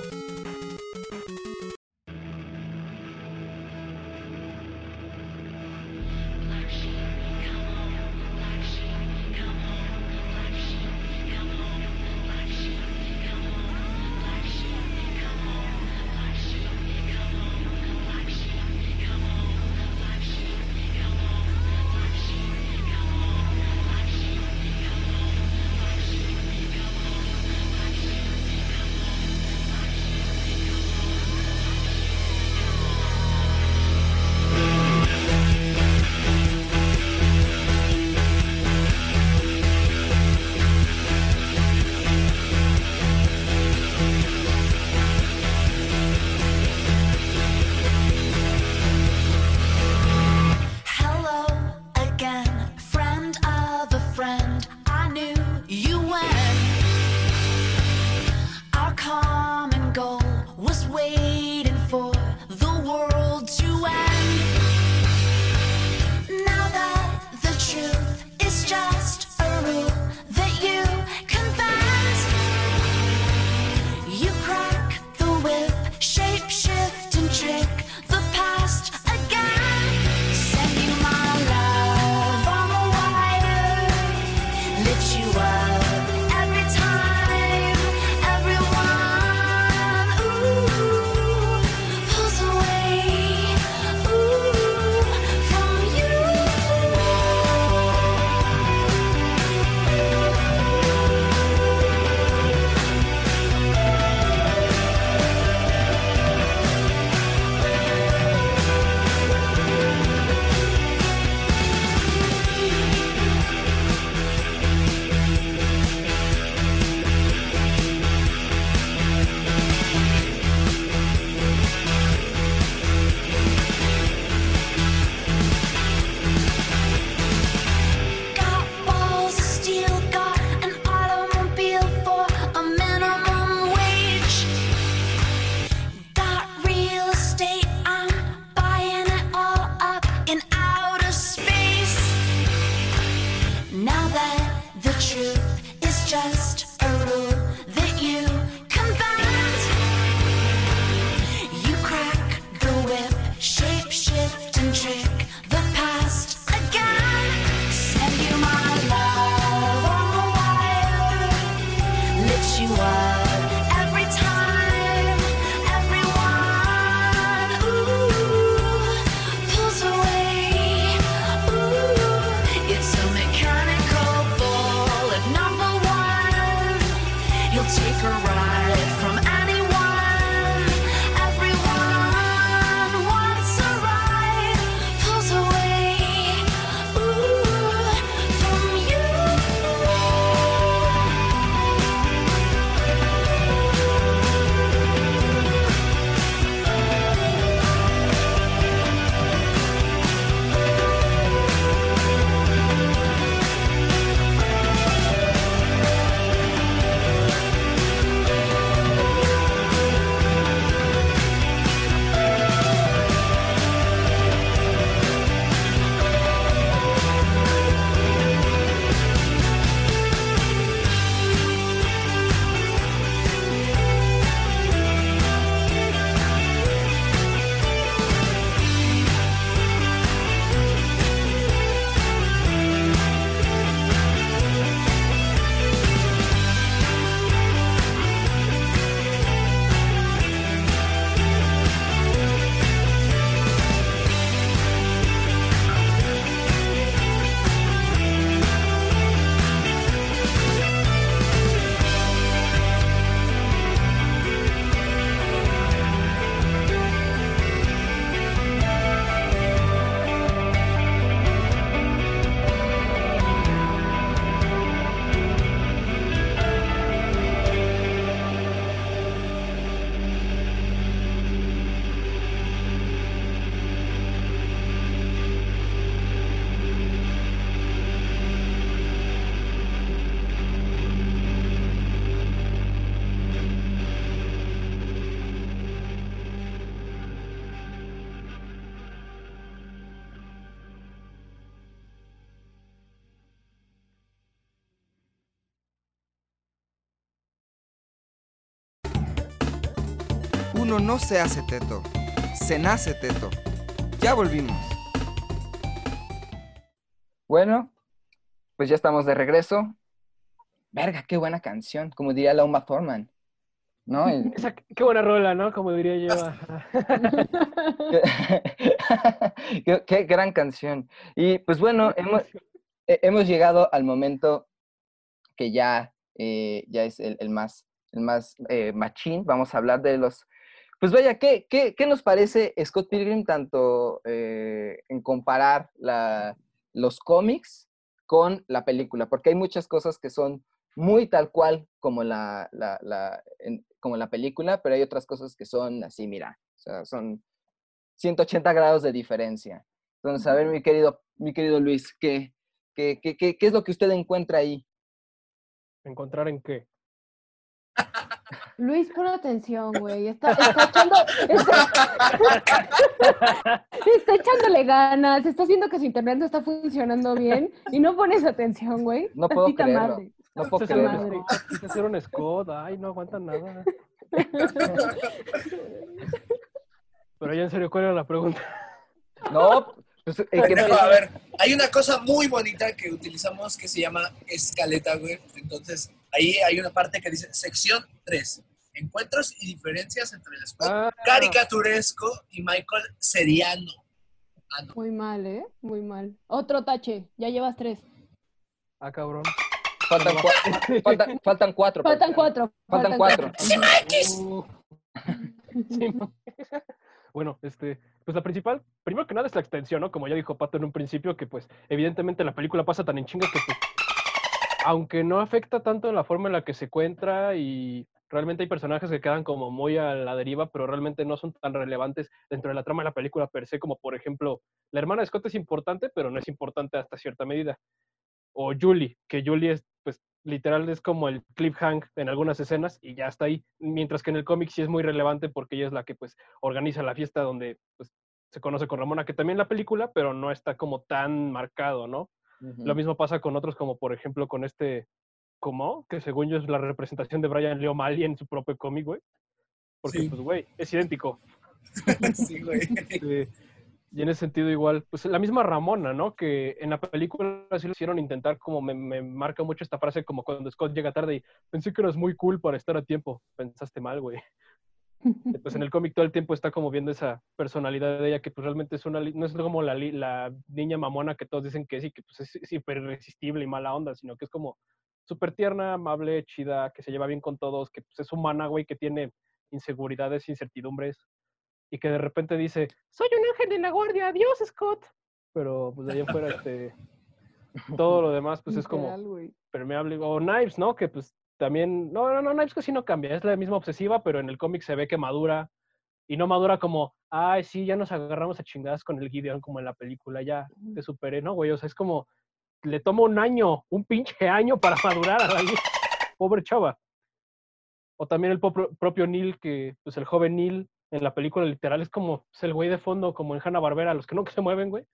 Speaker 8: Uno no se hace teto, se nace teto. Ya volvimos.
Speaker 3: Bueno, pues ya estamos de regreso. Verga, qué buena canción, como diría la Uma Thurman. ¿No? El-
Speaker 5: Esa- qué buena rola, ¿no? Como diría yo.
Speaker 3: qué, qué gran canción. Y pues bueno, hemos, he- hemos llegado al momento que ya, eh, ya es el, el más, el más eh, machín. Vamos a hablar de los... Pues vaya, ¿qué, qué, qué nos parece Scott Pilgrim tanto eh, en comparar la, los cómics con la película? Porque hay muchas cosas que son muy tal cual como la, la, la- en- como la película, pero hay otras cosas que son así, mira, o sea, son 180 grados de diferencia. Entonces, a ver, mi querido, mi querido Luis, ¿qué, qué, qué, qué, qué es lo que usted encuentra ahí?
Speaker 5: ¿Encontrar en qué?
Speaker 6: Luis, pon atención, güey. Está, está echando. Está, está echándole ganas. Está haciendo que su internet no está funcionando bien y no pones atención, güey.
Speaker 3: No puedo
Speaker 6: Tantita
Speaker 3: creerlo.
Speaker 6: madre.
Speaker 3: No puedo creerlo.
Speaker 6: madre.
Speaker 5: Hacer un Scott. Ay, no aguantan nada. Pero ya en serio, ¿cuál era la pregunta?
Speaker 3: No, pues, eh,
Speaker 4: a ver, hay una cosa muy bonita que utilizamos que se llama escaleta, güey. Entonces, ahí hay una parte que dice sección 3. Encuentros y diferencias entre el Scott
Speaker 5: Ah,
Speaker 4: caricaturesco y Michael Seriano. Ah, no.
Speaker 6: Muy mal, ¿eh? Muy mal. Otro tache. Ya llevas tres.
Speaker 5: ah, cabrón.
Speaker 3: faltan, cua- faltan, faltan cuatro.
Speaker 6: Faltan cuatro.
Speaker 3: Faltan cuatro.
Speaker 5: Uh, sí. Bueno, este, pues la principal, primero que nada es la extensión, ¿no? Como ya dijo Pato en un principio, que pues evidentemente la película pasa tan en chinga que pues, aunque no afecta tanto en la forma en la que se encuentra y realmente hay personajes que quedan como muy a la deriva, pero realmente no son tan relevantes dentro de la trama de la película per se, como por ejemplo, la hermana de Scott es importante, pero no es importante hasta cierta medida. O Julie, que Julie es, pues, literal es como el cliffhang en algunas escenas y ya está ahí, mientras que en el cómic sí es muy relevante porque ella es la que, pues, organiza la fiesta donde, pues, se conoce con Ramona, que también la película, pero no está como tan marcado, ¿no? Lo mismo pasa con otros, como por ejemplo con este, ¿cómo? Que según yo es la representación de Brian Lee O'Malley en su propio cómic, güey. Porque,
Speaker 4: Sí.
Speaker 5: pues, güey, es idéntico.
Speaker 4: Sí, güey.
Speaker 5: Este, y en ese sentido igual, pues la misma Ramona, ¿no? Que en la película sí lo hicieron intentar, como me, me marca mucho esta frase, como cuando Scott llega tarde y pensé que eras muy cool para estar a tiempo. Pensaste mal, güey. Pues en el cómic todo el tiempo está como viendo esa personalidad de ella que pues realmente es una, no es como la, la niña mamona que todos dicen que sí, que pues es súper irresistible y mala onda, sino que es como súper tierna, amable, chida, que se lleva bien con todos, que pues es humana, güey, que tiene inseguridades, incertidumbres y que de repente dice, soy un ángel de la guardia, adiós Scott. Pero pues de ahí en fuera, este, todo lo demás pues es como permeable. O Knives, ¿no? Que pues también, no, no, no, Knives casi no cambia, es la misma obsesiva, pero en el cómic se ve que madura. Y no madura como, ay, sí, ya nos agarramos a chingadas con el Gideon como en la película, ya te superé, ¿no, güey? O sea, es como, le toma un año, un pinche año para madurar a la. Pobre chava. O también el propio Neil, que, pues el joven Neil en la película literal es como, es el güey de fondo, como en Hanna Barbera, los que no se mueven, güey.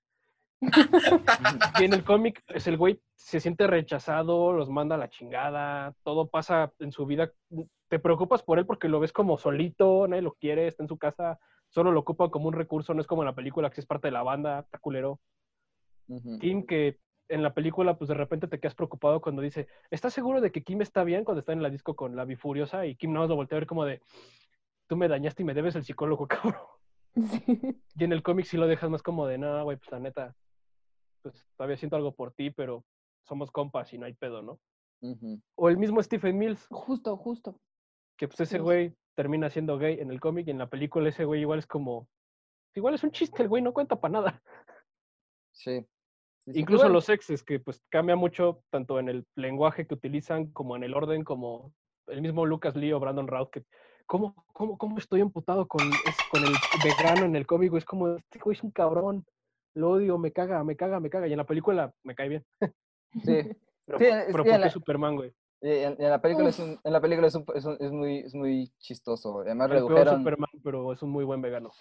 Speaker 5: Y en el cómic, es el güey se siente rechazado, los manda a la chingada, todo pasa en su vida. Te preocupas por él porque lo ves como solito, nadie lo quiere, está en su casa, solo lo ocupa como un recurso, no es como en la película que es parte de la banda, está culero. Kim, que en la película, pues de repente te quedas preocupado cuando dice, ¿estás seguro de que Kim está bien cuando está en la disco con la bifuriosa? Y Kim no lo voltea a ver como de, tú me dañaste y me debes el psicólogo, cabrón. Y en el cómic sí lo dejas más como de, no, güey, pues la neta, pues todavía siento algo por ti, pero somos compas y no hay pedo, ¿no? O el mismo Stephen Mills,
Speaker 6: Justo, justo.
Speaker 5: que pues ese güey termina siendo gay en el cómic y en la película ese güey igual es como, igual es un chiste, el güey no cuenta para nada.
Speaker 3: Sí. Sí, sí.
Speaker 5: Incluso
Speaker 3: Bueno,
Speaker 5: los exes, que pues cambia mucho tanto en el lenguaje que utilizan como en el orden, como el mismo Lucas Lee o Brandon Routh, que ¿cómo, cómo, cómo estoy emputado con, es- con el vegano en el cómic? Es como, este güey es un cabrón, lo odio, me caga, me caga, me caga. Y en la película me cae bien.
Speaker 3: Sí.
Speaker 5: Pero,
Speaker 3: Sí,
Speaker 5: pero
Speaker 3: es- sí,
Speaker 5: ¿por
Speaker 3: en
Speaker 5: qué
Speaker 3: la-
Speaker 5: Superman, güey?
Speaker 3: Eh, En, en la película, es, un- en la película es, un- es un- es muy, es muy chistoso. Además,
Speaker 5: El
Speaker 3: redujeron.
Speaker 5: Superman, pero es un muy buen vegano.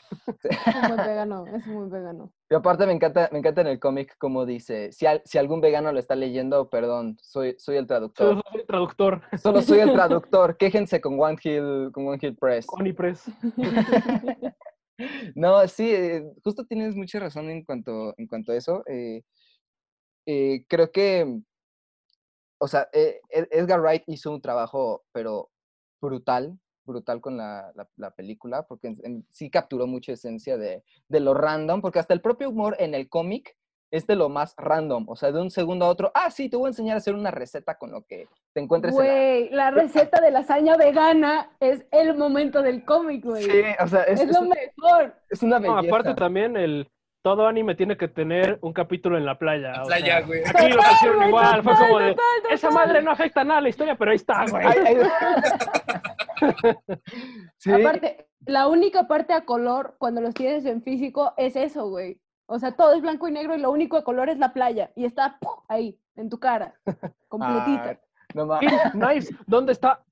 Speaker 6: Es un buen vegano, es un buen vegano.
Speaker 3: Y aparte me encanta, me encanta en el cómic como dice, si, al- si algún vegano lo está leyendo, perdón, soy, soy el traductor.
Speaker 5: Solo soy traductor.
Speaker 3: Solo soy el traductor. Quéjense con One Hill, con One Hill Press.
Speaker 5: Connie Press.
Speaker 3: No, sí, eh, justo tienes mucha razón en cuanto, en cuanto a eso. eh, eh, creo que, o sea, eh, Ed- Edgar Wright hizo un trabajo, pero brutal, brutal con la, la- la película, porque en- en- sí capturó mucha esencia de, de lo random, porque hasta el propio humor en el cómic es de lo más random, o sea, de un segundo a otro, ah, sí, te voy a enseñar a hacer una receta con lo que te encuentres en la...
Speaker 6: Güey, la receta de lasaña vegana es el momento del cómic, güey.
Speaker 3: Sí, o sea, es,
Speaker 6: es,
Speaker 3: es
Speaker 6: lo
Speaker 3: un-
Speaker 6: mejor.
Speaker 3: es una
Speaker 5: No,
Speaker 3: belleza.
Speaker 5: aparte también el todo anime tiene que tener un capítulo en la playa.
Speaker 4: La
Speaker 5: o
Speaker 4: playa,
Speaker 5: sea,
Speaker 4: güey.
Speaker 5: Aquí lo hicieron igual, fue como de
Speaker 6: total,
Speaker 5: esa madre no afecta nada a la historia, pero ahí está, güey.
Speaker 3: Sí,
Speaker 6: Aparte, la única parte a color cuando los tienes en físico es eso, güey. O sea, todo es blanco y negro y lo único de color es la playa. Y está ¡pum! ahí, en tu cara, completita.
Speaker 3: Ay, no
Speaker 5: Knives, ¿dónde está?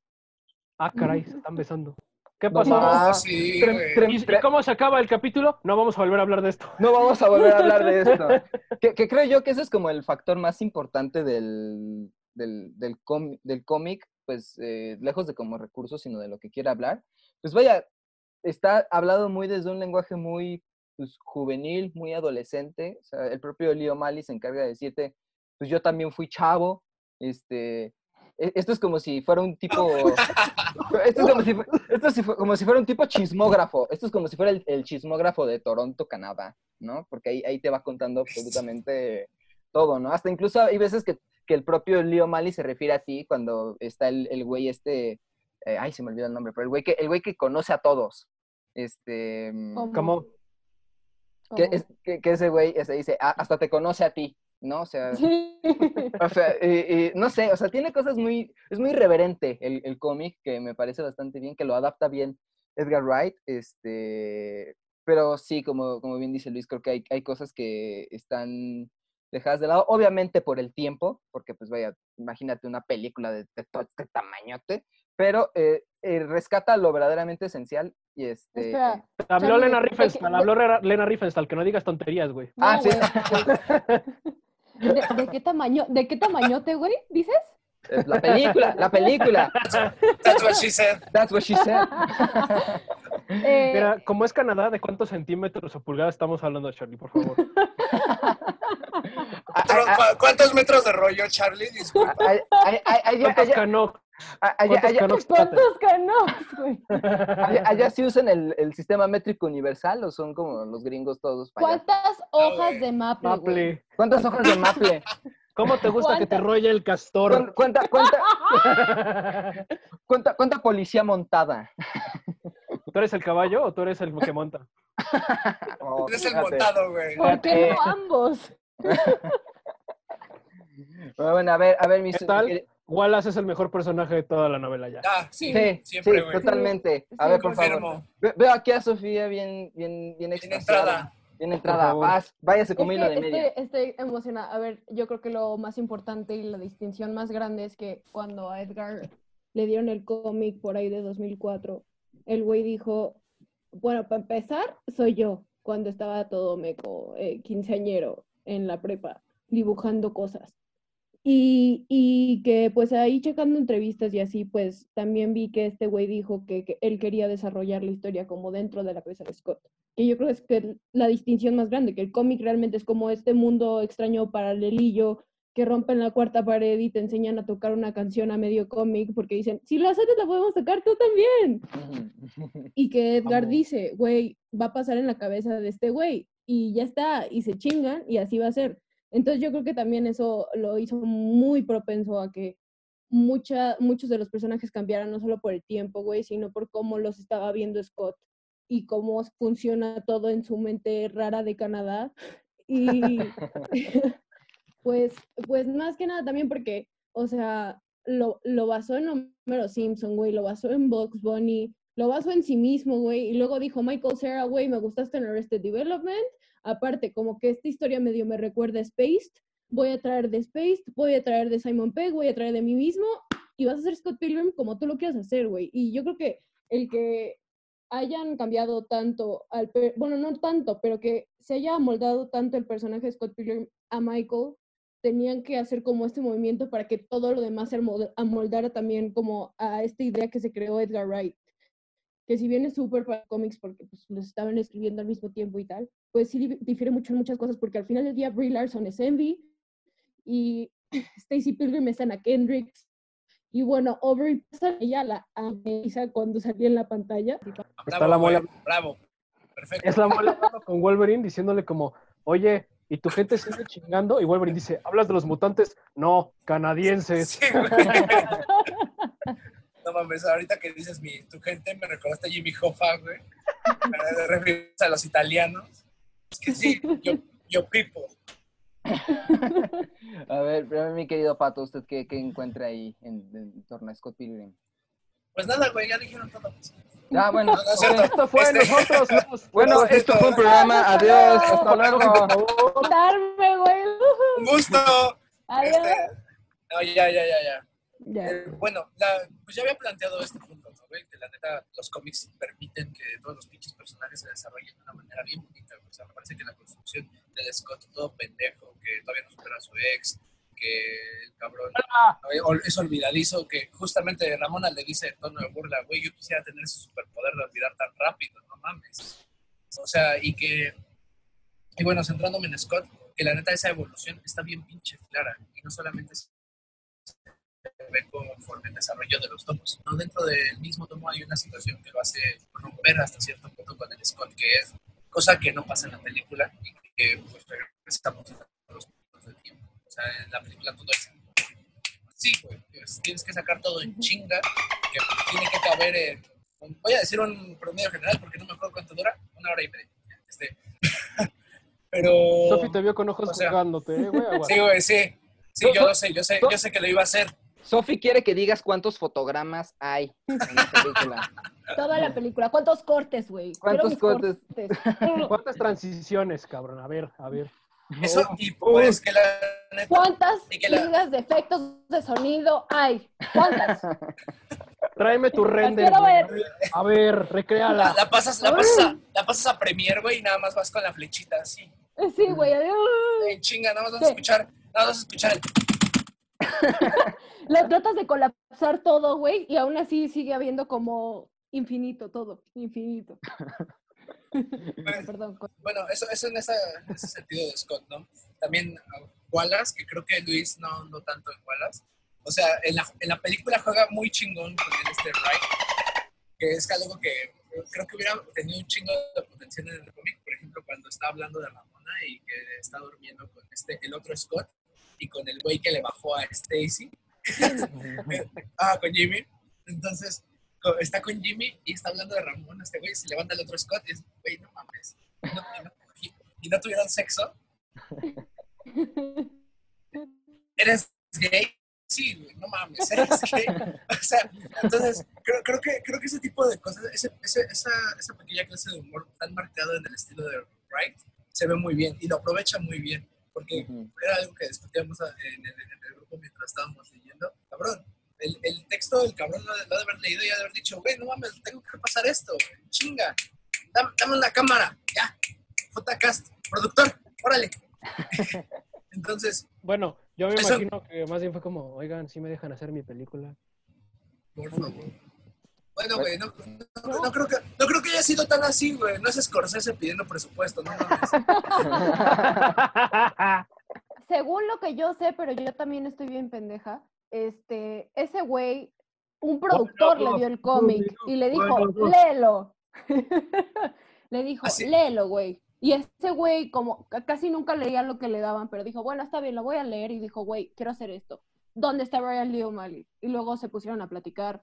Speaker 5: Ah, caray, se están besando. ¿Qué pasó?
Speaker 4: No, sí,
Speaker 5: ¿Y, cómo se acaba el capítulo? No vamos a volver a hablar de esto.
Speaker 3: No vamos a volver a hablar de esto. Que, que creo yo que ese es como el factor más importante del, del, del, cómi- del cómic, pues eh, lejos de como recurso, sino de lo que quiera hablar. Pues vaya, está hablado muy desde un lenguaje muy pues, juvenil, muy adolescente. O sea, el propio Leo Mali se encarga de decirte, pues yo también fui chavo. Este, esto es como si fuera un tipo... Esto es como si, esto es como si fuera un tipo chismógrafo. Esto es como si fuera el, el chismógrafo de Toronto, Canadá, ¿no? Porque ahí, ahí te va contando absolutamente todo, ¿no? Hasta incluso hay veces que, que el propio Leo Mali se refiere a ti cuando está el, el güey este... eh, ay, se me olvidó el nombre, pero el güey que, el güey que conoce a todos. Este... mm,
Speaker 6: ¿Cómo?
Speaker 5: Como
Speaker 3: que,
Speaker 6: ¿Cómo?
Speaker 3: es- que, que ese güey ese dice, "Ah, hasta te conoce a ti, ¿no? O sea...
Speaker 6: Sí.
Speaker 3: O sea, eh, eh, no sé, o sea, tiene cosas muy, es muy irreverente el, el cómic, que me parece bastante bien, que lo adapta bien Edgar Wright, este, pero sí, como, como bien dice Luis, creo que hay, hay cosas que están dejadas de lado, obviamente por el tiempo, porque pues vaya, imagínate una película de, de todo este tamañote, pero eh, eh, rescata lo verdaderamente esencial y este...
Speaker 6: Espera,
Speaker 5: habló
Speaker 6: Charlie,
Speaker 5: Lena
Speaker 6: ¿de qué-
Speaker 5: Riefenstahl, habló Lena Riefenstahl, que no digas tonterías, güey.
Speaker 6: no,
Speaker 3: Ah, sí.
Speaker 6: güey. ¿De, de qué tamaño, de qué tamañote, güey? ¿Dices?
Speaker 3: Eh, La película, la película.
Speaker 4: That's what she said.
Speaker 3: That's what she said.
Speaker 6: Eh,
Speaker 5: Mira, como es Canadá, ¿de cuántos centímetros o pulgadas estamos hablando, Charlie, por favor?
Speaker 3: Ah,
Speaker 4: Pero,
Speaker 3: ah,
Speaker 4: ¿cu- ¿Cuántos metros de rollo, Charlie? Disculpa.
Speaker 5: ¿Cuántos
Speaker 3: ah, allá-
Speaker 5: ¿Cuántos
Speaker 3: allá-?
Speaker 6: ¿Cuántos canos, güey?
Speaker 3: Allá, allá sí usan el, el sistema métrico universal o son como los gringos todos?
Speaker 6: ¿Cuántas hojas de maple?
Speaker 5: Maple.
Speaker 3: ¿Cuántas hojas de maple?
Speaker 5: ¿Cómo te gusta que te rolle el castor?
Speaker 3: ¿Cuán- ¿Cuánta, cuánta, cuánta, cuánta policía montada?
Speaker 5: ¿Tú eres el caballo o tú eres el que monta?
Speaker 3: Oh,
Speaker 4: Eres el montado, güey.
Speaker 6: ¿Por qué
Speaker 3: Eh.
Speaker 6: no ambos?
Speaker 3: Bueno, bueno, a ver, a ver, mis...
Speaker 5: ¿Qué tal? Wallace es el mejor personaje de toda la novela ya.
Speaker 4: Ah, sí,
Speaker 3: Sí,
Speaker 4: siempre,
Speaker 3: sí, totalmente. A
Speaker 6: Sí,
Speaker 3: ver, por favor.
Speaker 4: Confirmo.
Speaker 3: Veo aquí a Sofía bien, bien, bien
Speaker 4: entrada.
Speaker 3: Bien entrada. Vas, váyase
Speaker 6: que
Speaker 3: hilo de
Speaker 6: estoy,
Speaker 3: media.
Speaker 6: estoy emocionada. A ver, yo creo que lo más importante y la distinción más grande es que cuando a Edgar le dieron el cómic por ahí de 2004, el güey dijo, bueno, para empezar, soy yo, cuando estaba todo meco, eh, quinceañero en la prepa, dibujando cosas. Y, y que pues ahí checando entrevistas y así, pues también vi que este güey dijo que, que él quería desarrollar la historia como dentro de la cabeza de Scott que yo creo que es que la distinción más grande, que el cómic realmente es como este mundo extraño paralelillo que rompen la cuarta pared y te enseñan a tocar una canción a medio cómic porque dicen, si lo haces la podemos tocar tú también. Y que Edgar dice, güey, va a pasar en la cabeza de este güey y ya está, y se chingan y así va a ser. Entonces yo creo que también eso lo hizo muy propenso a que mucha, muchos de los personajes cambiaran, no solo por el tiempo, güey, sino por cómo los estaba viendo Scott y cómo funciona todo en su mente rara de Canadá. Y pues, pues más que nada también porque, o sea, lo, lo basó en Homero Simpson, güey, lo basó en Bugs Bunny, lo basó en sí mismo, güey, y luego dijo Michael Cera, güey, me gustaste en Arrested Development, aparte, como que esta historia medio me recuerda a Spaced, voy a traer de Spaced, voy a traer de Simon Pegg, voy a traer de mí mismo, y vas a hacer Scott Pilgrim como tú lo quieras hacer, güey. Y yo creo que el que hayan cambiado tanto al, bueno, no tanto, pero que se haya amoldado tanto el personaje de Scott Pilgrim a Michael, tenían que hacer como este movimiento para que todo lo demás se amol- amoldara también como a esta idea que se creó Edgar Wright. Que si bien es súper para cómics porque pues, los estaban escribiendo al mismo tiempo y tal, pues sí di- difiere mucho en muchas cosas porque al final del día Brie Larson es Envy y Stacy Pilgrim es Anna Kendricks y bueno, Aubrey pasa ella la amesa cuando salía en la pantalla.
Speaker 5: Está la
Speaker 4: güey,
Speaker 5: mola.
Speaker 4: Bravo. Perfecto.
Speaker 5: Es la hablando con Wolverine diciéndole como, oye, ¿y tu gente sigue chingando? Y Wolverine dice, ¿hablas de los mutantes? No, canadienses.
Speaker 4: Sí, güey. No mames, ahorita que dices mi, tu gente me recordaste a Jimmy Hoffa, güey. Me refieres a los italianos. Es que sí, yo, yo people.
Speaker 3: A ver, pero mi querido Pato, ¿usted qué, qué encuentra ahí en, en torno a Scott Pilgrim?
Speaker 4: Pues nada, güey, ya dijeron todo.
Speaker 3: Ah, bueno.
Speaker 4: No, no.
Speaker 5: Esto fue
Speaker 4: Este-
Speaker 5: nosotros. los-
Speaker 3: Bueno, esto fue un programa. Adiós. Hasta luego.
Speaker 4: Un gusto.
Speaker 6: Adiós.
Speaker 4: Este, no, ya, ya, ya, ya.
Speaker 6: Ya.
Speaker 4: Eh, bueno, la- pues ya había planteado este punto, ¿no? Que la neta, los cómics permiten que todos los pinches personajes se desarrollen de una manera bien bonita. O sea, me parece que la construcción del Scott, todo pendejo, que todavía no supera a su ex, que el cabrón eh, ol- es olvidadizo, que justamente Ramona le dice en tono de burla, güey, yo quisiera tener ese superpoder de olvidar tan rápido, no mames. O sea, y que, y bueno, centrándome en Scott, que la neta esa evolución está bien pinche clara, y no solamente es ve conforme el desarrollo de los tomos. ¿no? Dentro del mismo tomo hay una situación que lo hace romper hasta cierto punto con el Scott, que es cosa que no pasa en la película y que pues regresamos a los puntos del tiempo. O sea, en la película todo es sí, güey. es- Tienes que sacar todo en chinga, que tiene que caber en, voy a decir un promedio general porque no me acuerdo cuánto dura, una hora y media. Este, pero...
Speaker 5: Sofi te vio con ojos
Speaker 4: O sea,
Speaker 5: jugándote, eh, güey.
Speaker 4: Sí, güey, sí. Sí, yo lo sé, yo sé, yo sé que lo iba a hacer.
Speaker 3: Sofi quiere que digas cuántos fotogramas hay en la película.
Speaker 6: Toda la película. ¿Cuántos cortes, güey?
Speaker 3: ¿Cuántos
Speaker 6: mis
Speaker 3: cortes?
Speaker 5: ¿Cuántas transiciones, cabrón? A ver, a ver.
Speaker 4: Eso, y pues que la neta,
Speaker 6: ¿Cuántas
Speaker 4: que la-
Speaker 6: de efectos de sonido hay? ¿Cuántas?
Speaker 5: Tráeme tu render.
Speaker 6: ver.
Speaker 5: A ver,
Speaker 4: la,
Speaker 5: recréala.
Speaker 4: la pasas, la, pasas a, la pasas a Premiere, güey, y nada más vas con la flechita así.
Speaker 6: Sí, güey. adiós.
Speaker 4: En chinga, nada más vas a escuchar, nada más vas a escuchar el...
Speaker 6: La tratas de colapsar todo, güey, y aún así sigue habiendo como infinito todo, infinito. Perdón. co-
Speaker 4: Bueno, eso, eso en esa- ese sentido de Scott, ¿no? También uh, Wallace, que creo que Luis no, no tanto en Wallace. O sea, en la, en la película juega muy chingón con el este Wright, que es algo que eh, creo que hubiera tenido un chingo de potencial en el cómic. Por ejemplo, cuando está hablando de Ramona y que está durmiendo con este, el otro Scott y con el güey que le bajó a Stacy. Ah, con Jimmy. Entonces, está con Jimmy y está hablando de Ramona. Este güey se levanta el otro Scott y es, güey, no mames. Y no, tuvieron sexo. ¿Eres gay? Sí, güey, no mames, eres gay. O sea, entonces, creo, creo, que, creo que ese tipo de cosas, esa, esa pequeña clase de humor tan marcado en el estilo de Wright, se ve muy bien y lo aprovecha muy bien. Porque era algo que discutíamos a- en el, en el grupo mientras estábamos leyendo. Cabrón, el, el texto del cabrón lo, ha de- lo de haber leído y ha de haber dicho, güey, no mames, tengo que pasar esto, chinga. Dame, dame una cámara, ya. JCast, productor, órale. Entonces,
Speaker 5: Bueno, yo me
Speaker 4: Eso-
Speaker 5: imagino que más bien fue como, oigan, si me dejan hacer mi película.
Speaker 4: por favor. Bueno, güey, no, no- no creo que, no creo que haya sido tan así, güey. No es Scorsese pidiendo presupuesto, no mames.
Speaker 6: Según lo que yo sé, pero yo también estoy bien pendeja, este, ese güey, un productor le dio el cómic y le dijo, léelo. le dijo,
Speaker 4: Así-
Speaker 6: léelo, güey. Y ese güey, como ca- casi nunca leía lo que le daban, pero dijo, bueno, está bien, lo voy a leer. Y dijo, güey, quiero hacer esto. ¿Dónde está Brian Lee O'Malley? Y luego se pusieron a platicar.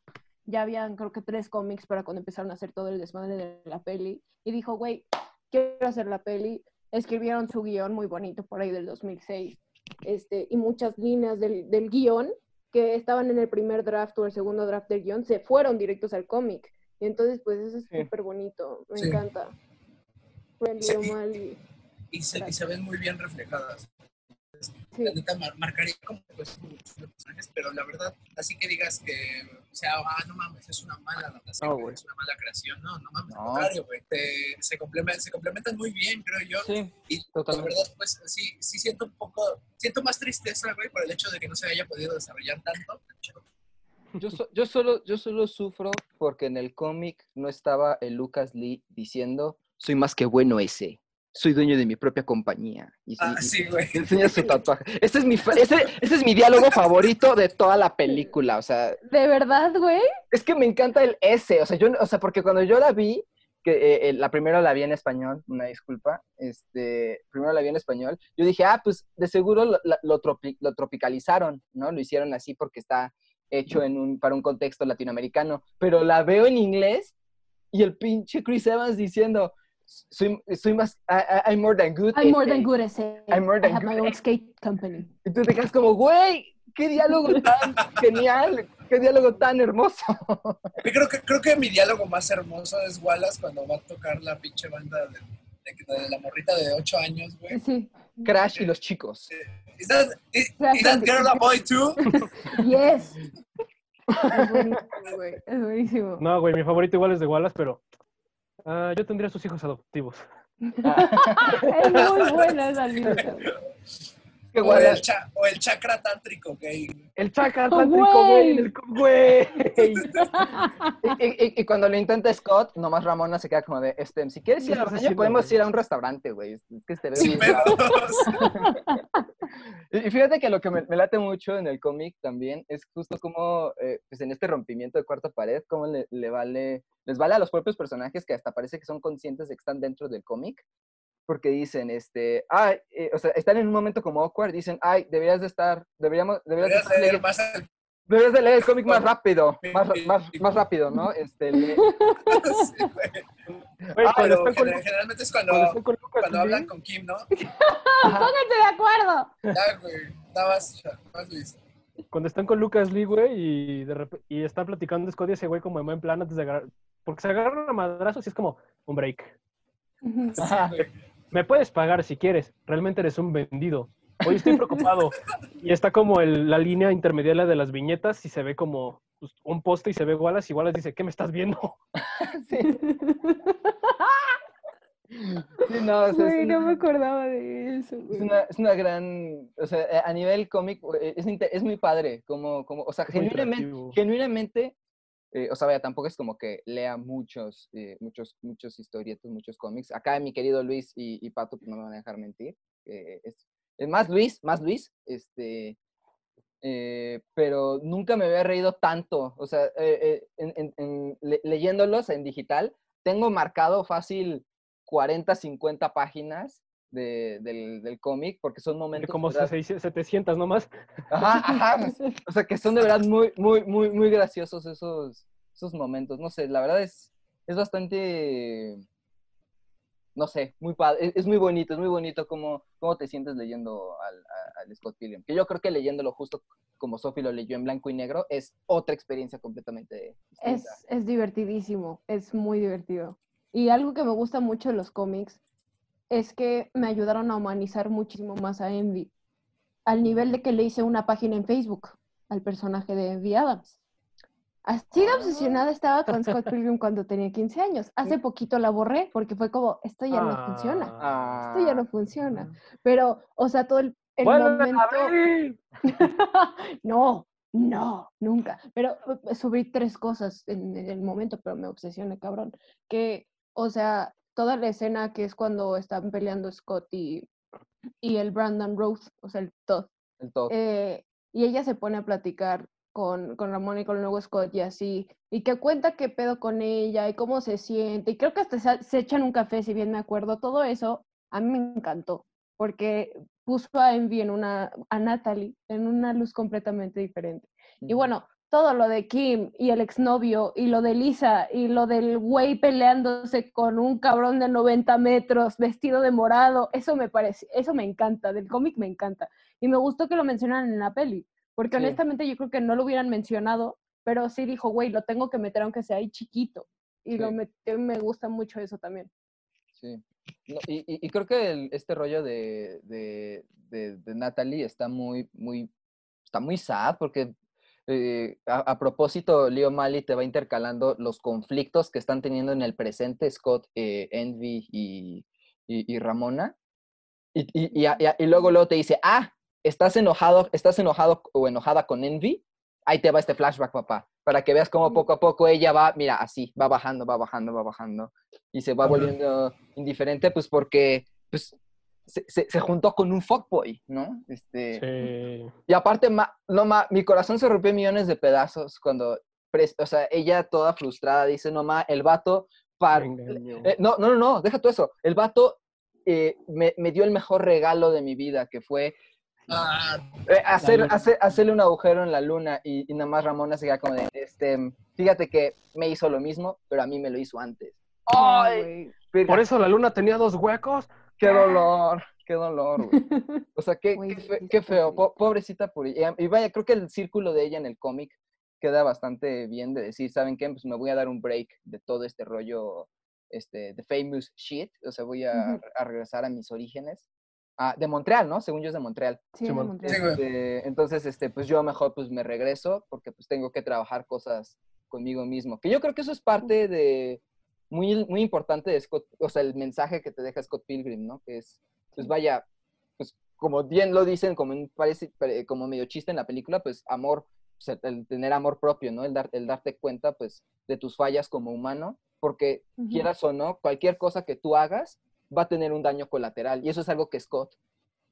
Speaker 6: Ya habían, creo que, tres cómics para cuando empezaron a hacer todo el desmadre de la peli. Y dijo, güey, quiero hacer la peli. Escribieron su guion muy bonito por ahí del 2006. Este, y muchas líneas del, del guion que estaban en el primer draft o el segundo draft del guion se fueron directos al cómic. Y entonces, pues eso es
Speaker 3: Sí.
Speaker 6: súper bonito. Me
Speaker 4: Sí.
Speaker 6: encanta.
Speaker 4: Y se, y se ven muy bien reflejadas.
Speaker 6: Sí.
Speaker 4: la neta mar- marcaría como pues sus personajes, pero la verdad, así que digas que, o sea, ah, no mames, es una mala adaptación,
Speaker 5: No,
Speaker 4: es una mala creación, no, no mames, al
Speaker 3: No.
Speaker 4: contrario, güey, te- se, complementan, se complementan muy bien, creo yo,
Speaker 3: Sí,
Speaker 4: y la
Speaker 3: totalmente.
Speaker 4: verdad, pues sí, sí siento un poco, siento más tristeza, güey, por el hecho de que no se haya podido desarrollar tanto.
Speaker 3: Yo, so- yo, solo, yo solo sufro porque en el cómic no estaba el Lucas Lee diciendo, soy más que bueno ese, soy dueño de mi propia compañía. Y,
Speaker 4: Ah,
Speaker 3: y-
Speaker 4: sí, güey.
Speaker 3: enseña su tatuaje. Ese es, mi, ese, ese es mi diálogo favorito de toda la película. O sea,
Speaker 6: ¿De verdad, güey?
Speaker 3: es que me encanta el ese. O sea, yo, o sea porque cuando yo la vi, que eh, eh, la primera la vi en español, una disculpa, este, primero la vi en español, yo dije, ah, pues de seguro lo, la- lo tropi- lo tropicalizaron, ¿no? Lo hicieron así porque está hecho en un, para un contexto latinoamericano, pero la veo en inglés y el pinche Chris Evans diciendo, soy, soy más, I, I- I'm more than good.
Speaker 6: I'm more than
Speaker 3: eh".
Speaker 6: good a-
Speaker 3: I'm more
Speaker 6: I
Speaker 3: than
Speaker 6: have my
Speaker 3: good.
Speaker 6: own skate company.
Speaker 3: Y tú te quedas como, güey, qué diálogo tan genial, qué diálogo tan hermoso.
Speaker 4: Yo creo que, creo que mi diálogo más hermoso es Wallace cuando va a tocar la pinche banda de, de- de la morrita de 8 años, güey.
Speaker 6: Sí.
Speaker 3: Crash y los chicos.
Speaker 4: Is that, is, is that girl a boy too?
Speaker 6: Yes. Es buenísimo, güey. Es buenísimo.
Speaker 5: No, güey, mi favorito igual es de Wallace, pero ah, yo tendría sus hijos adoptivos.
Speaker 6: Es muy buena esa.
Speaker 3: Qué
Speaker 4: O el, cha- o el chakra tántrico gay.
Speaker 3: El chakra
Speaker 6: Oh,
Speaker 3: tántrico,
Speaker 6: güey.
Speaker 3: güey. Y, y- y cuando lo intenta Scott, nomás Ramona se queda como de, este, si quieres
Speaker 5: ¿Qué
Speaker 3: ir baño,
Speaker 5: haciendo,
Speaker 3: podemos ir a un restaurante, güey. Es que este
Speaker 4: Sin pedos.
Speaker 3: Y fíjate que lo que me, me late mucho en el cómic también es justo como, eh, pues en este rompimiento de cuarta pared, cómo le, le vale, les vale a los propios personajes que hasta parece que son conscientes de que están dentro del cómic, porque dicen, este, ay, eh, o sea, están en un momento como awkward, dicen, ay, deberías de estar, deberíamos, deberías, de
Speaker 4: Deberías
Speaker 3: estar
Speaker 4: leer más el-
Speaker 3: deberías de leer el cómic más
Speaker 4: Bueno,
Speaker 3: rápido, más, rápido, ¿no? Este, le-
Speaker 4: Sí, güey.
Speaker 5: Güey,
Speaker 4: Ah,
Speaker 5: cuando
Speaker 4: pero
Speaker 5: con,
Speaker 4: gener- generalmente es cuando,
Speaker 5: cuando están con Lucas
Speaker 4: cuando hablan con Kim, ¿no?
Speaker 6: Pónganse de acuerdo.
Speaker 4: Ya, güey. Nada más, más Luis.
Speaker 5: cuando están con Lucas Lee, güey, y, de repe- y están platicando Scott y ese güey como en buen plan antes de agarrar. Porque se agarran a madrazos y es como un break. Me puedes pagar si quieres. Realmente eres un vendido. Hoy estoy preocupado. y está como el- la línea intermediaria de las viñetas y se ve como pues, un poste y se ve Wallace y Wallace dice, ¿qué me estás viendo?
Speaker 3: Sí. Sí, no, o sea,
Speaker 6: Güey,
Speaker 3: es,
Speaker 6: no
Speaker 3: una,
Speaker 6: me acordaba de eso.
Speaker 3: es una- es una gran, o sea, eh, a nivel cómic es, es muy padre, como, como, o sea, genuinamente, genuinamente, eh, o sea, vaya, tampoco es como que lea muchos, eh, muchos, muchos historietos, muchos cómics. Acá mi querido Luis y, y Pato pues, no me van a dejar mentir. eh, es más Luis, más Luis, este, eh, pero nunca me había reído tanto. O sea, eh, eh, en- en- en- le- leyéndolos en digital, tengo marcado fácil 40, 50 páginas de- del, del cómic, porque son momentos...
Speaker 5: como
Speaker 3: ¿verdad?
Speaker 5: 600, 700 nomás.
Speaker 3: Ajá, ajá. O sea, que son de verdad muy, muy, muy, muy graciosos esos, esos momentos. No sé, la verdad es, es bastante, no sé, muy padre. Es, es muy bonito, es muy bonito cómo, cómo te sientes leyendo al, a- al Scott Pilgrim. Que yo creo que leyéndolo justo como Sophie lo leyó en blanco y negro es otra experiencia completamente distinta.
Speaker 6: Es, es divertidísimo, es muy divertido. Y algo que me gusta mucho de los cómics es que me ayudaron a humanizar muchísimo más a Envy, al nivel de que le hice una página en Facebook al personaje de Envy Adams. Así de obsesionada estaba con Scott Pilgrim cuando tenía 15 años. Hace poquito la borré porque fue como, esto ya no funciona,
Speaker 3: Ah,
Speaker 6: esto ya no funciona. Pero, o sea, todo el, el
Speaker 5: ¡Vuelven
Speaker 6: momento...
Speaker 5: a
Speaker 6: no, no, nunca. Pero eh, subí tres cosas en, en el momento, pero me obsesiona, cabrón. Que, o sea, toda la escena que es cuando están peleando Scott y, y el Brandon Rose, o sea, el Todd.
Speaker 3: el todo.
Speaker 6: eh, y ella se pone a platicar con, con Ramón y con el nuevo Scott y así, y que cuenta qué pedo con ella y cómo se siente, y creo que hasta se, se echan un café, si bien me acuerdo, todo eso a mí me encantó, porque puso a Envy en una, a Natalie en una luz completamente diferente. Y bueno, todo lo de Kim y el exnovio y lo de Lisa y lo del güey peleándose con un cabrón de 90 metros vestido de morado, eso me parece, eso me encanta, del cómic me encanta. Y me gustó que lo mencionaran en la peli, porque
Speaker 3: Sí.
Speaker 6: honestamente yo creo que no lo hubieran mencionado, pero sí dijo, güey, lo tengo que meter aunque sea ahí chiquito. Y lo
Speaker 3: Sí.
Speaker 6: metió y me gusta mucho eso también.
Speaker 3: Sí. No, y, y- y creo que el- este rollo de, de, de- de Natalie está muy, muy, está muy sad porque eh, a, a propósito, Leo Mali te va intercalando los conflictos que están teniendo en el presente Scott, eh, Envy y, y- y Ramona. Y, y- y luego, luego te dice, ah, estás enojado, estás enojado o enojada con Envy. Ahí te va este flashback, papá, para que veas cómo poco a poco ella va, mira, así, va bajando, va bajando, va bajando y se va volviendo indiferente, pues porque pues, se, se- se juntó con un fuckboy, ¿no? Este,
Speaker 5: Sí.
Speaker 3: Y aparte, ma- no, ma, mi corazón se rompió en millones de pedazos cuando, o sea, ella toda frustrada dice, no, ma, el vato, par- eh, no, no, no, no, deja tú eso, el vato eh, me, me dio el mejor regalo de mi vida, que fue
Speaker 4: Ah,
Speaker 3: eh, hacer, hacer- hacerle un agujero en la luna y, y nada más Ramona se queda como de, este, fíjate que me hizo lo mismo, pero a mí me lo hizo antes.
Speaker 5: Por eso la luna tenía dos huecos.
Speaker 3: ¡Qué dolor! ¡Qué dolor, güey! O sea, qué, qué, fe- feo, po- pobrecita por ella. Y vaya, creo que el círculo de ella en el cómic queda bastante bien de decir, ¿saben qué? Pues me voy a dar un break de todo este rollo, este, de famous shit. O sea, voy a regresar a mis orígenes. Ah, de Montreal, ¿no? Según yo es de Montreal.
Speaker 6: Sí, de. Montreal.
Speaker 3: Este, entonces, este, pues yo mejor pues me regreso porque pues tengo que trabajar cosas conmigo mismo. Que yo creo que eso es parte de, muy, muy importante de Scott, o sea, el mensaje que te deja Scott Pilgrim, ¿no? Que es, pues vaya, pues como bien lo dicen, como parece, pare- como medio chiste en la película, pues amor, pues, el, el tener amor propio, ¿no? El, dar, el darte cuenta, pues, de tus fallas como humano, porque quieras o no, cualquier cosa que tú hagas va a tener un daño colateral. Y eso es algo que Scott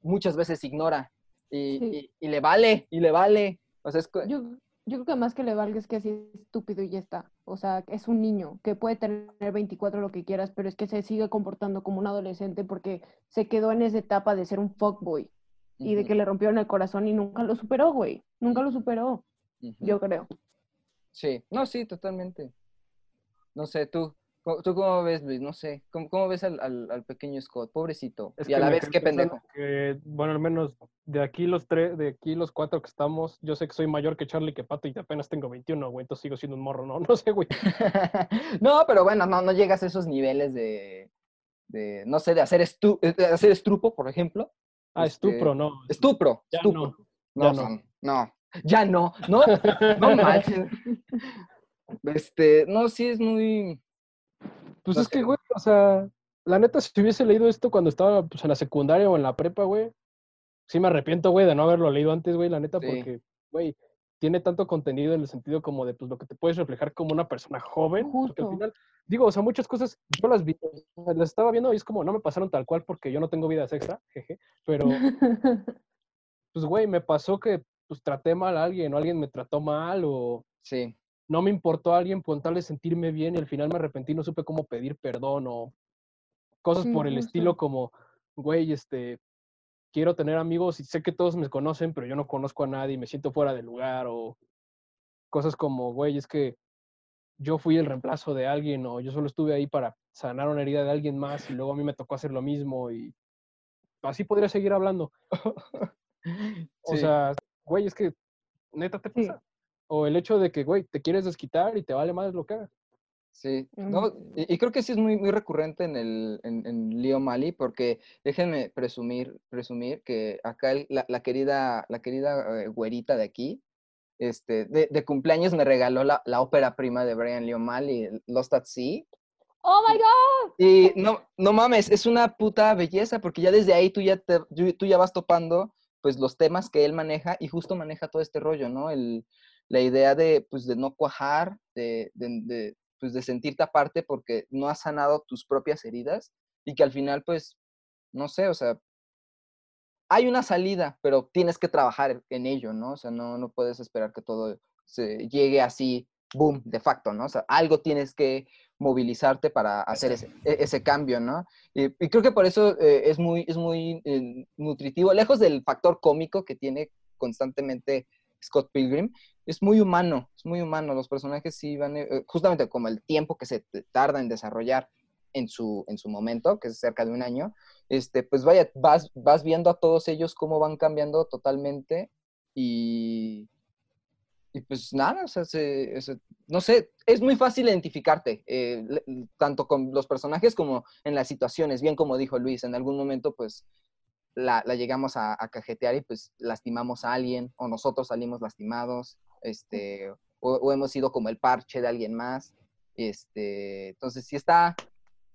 Speaker 3: muchas veces ignora. Y,
Speaker 6: Sí.
Speaker 3: y- y le vale, y le vale. O sea, es co-
Speaker 6: Yo, yo creo que más que le valga es que es estúpido y ya está. O sea, es un niño que puede tener 24 lo que quieras, pero es que se sigue comportando como un adolescente porque se quedó en esa etapa de ser un fuckboy y de que le rompieron el corazón y nunca lo superó, güey. Nunca lo superó, yo creo.
Speaker 3: Sí, no, sí, totalmente. No sé, tú, ¿tú cómo ves, Luis? No sé, ¿cómo, cómo ves al, al- al pequeño Scott? Pobrecito.
Speaker 5: Es
Speaker 3: y a la vez, qué pendejo.
Speaker 5: que, bueno, al menos de aquí los tres, de aquí los cuatro que estamos, yo sé que soy mayor que Charlie que Pato y apenas tengo 21, güey, entonces sigo siendo un morro, ¿no? No sé, güey.
Speaker 3: no, pero bueno, no, no llegas a esos niveles de, de no sé, de hacer, estu- de hacer estrupo, por ejemplo.
Speaker 5: Ah,
Speaker 3: Este,
Speaker 5: estupro, no.
Speaker 3: Estupro,
Speaker 5: Ya
Speaker 3: estupro.
Speaker 5: no,
Speaker 3: No,
Speaker 5: ya no.
Speaker 3: no, ya no, no, no manches. Este, no, sí es muy,
Speaker 5: Pues es que, güey, o sea, la neta, si hubiese leído esto cuando estaba pues, en la secundaria o en la prepa, güey, sí me arrepiento, güey, de no haberlo leído antes, güey, la neta,
Speaker 3: Sí.
Speaker 5: porque, güey, tiene tanto contenido en el sentido como de, pues, lo que te puedes reflejar como una persona joven, porque al final, digo, o sea, muchas cosas, yo las vi, o sea, las estaba viendo y es como, no me pasaron tal cual porque yo no tengo vida extra, jeje, pero, pues, güey, me pasó que, pues, traté mal a alguien o alguien me trató mal o
Speaker 3: sí,
Speaker 5: no me importó a alguien con tal de sentirme bien y al final me arrepentí, no supe cómo pedir perdón o cosas
Speaker 6: Sí,
Speaker 5: por el
Speaker 6: justo.
Speaker 5: estilo como, güey, este, quiero tener amigos y sé que todos me conocen, pero yo no conozco a nadie y me siento fuera de lugar o cosas como, güey, es que yo fui el reemplazo de alguien o yo solo estuve ahí para sanar una herida de alguien más y luego a mí me tocó hacer lo mismo y así podría seguir hablando. O
Speaker 3: Sí.
Speaker 5: sea, güey, es que neta te pasa. O el hecho de que, güey, te quieres desquitar y te vale más lo que hagas.
Speaker 3: Sí,
Speaker 6: Mm.
Speaker 3: no, y, y creo que sí es muy, muy recurrente en el en, en Leo Mali, porque déjenme presumir, presumir que acá el- la, la querida, la querida eh, güerita de aquí, este, de, de cumpleaños me regaló la, la ópera prima de Brian Leo Mali, Lost at Sea.
Speaker 6: ¡Oh, my God!
Speaker 3: Y no, no mames, es una puta belleza, porque ya desde ahí tú ya, te, tú ya vas topando pues los temas que él maneja y justo maneja todo este rollo, ¿no? El, la idea de, pues, de no cuajar, de, de, de, pues, de sentirte aparte porque no has sanado tus propias heridas y que al final, pues, no sé, o sea, hay una salida, pero tienes que trabajar en ello, ¿no? O sea, no, no puedes esperar que todo se llegue así, boom, de facto, ¿no? O sea, algo tienes que movilizarte para hacer ese, e- ese cambio, ¿no? Y, y creo que por eso eh, es muy, es muy eh, nutritivo, lejos del factor cómico que tiene constantemente Scott Pilgrim, es muy humano, es muy humano. Los personajes sí van, eh, justamente como el tiempo que se tarda en desarrollar en su, en su momento, que es cerca de un año, este, pues vaya, vas, vas viendo a todos ellos cómo van cambiando totalmente y, y pues nada, no sé, es muy fácil identificarte, eh, tanto con los personajes como en las situaciones, bien como dijo Luis, en algún momento pues la, llegamos a, a cajetear y pues lastimamos a alguien, o nosotros salimos lastimados, este, o, hemos sido como el parche de alguien más, este, entonces sí está,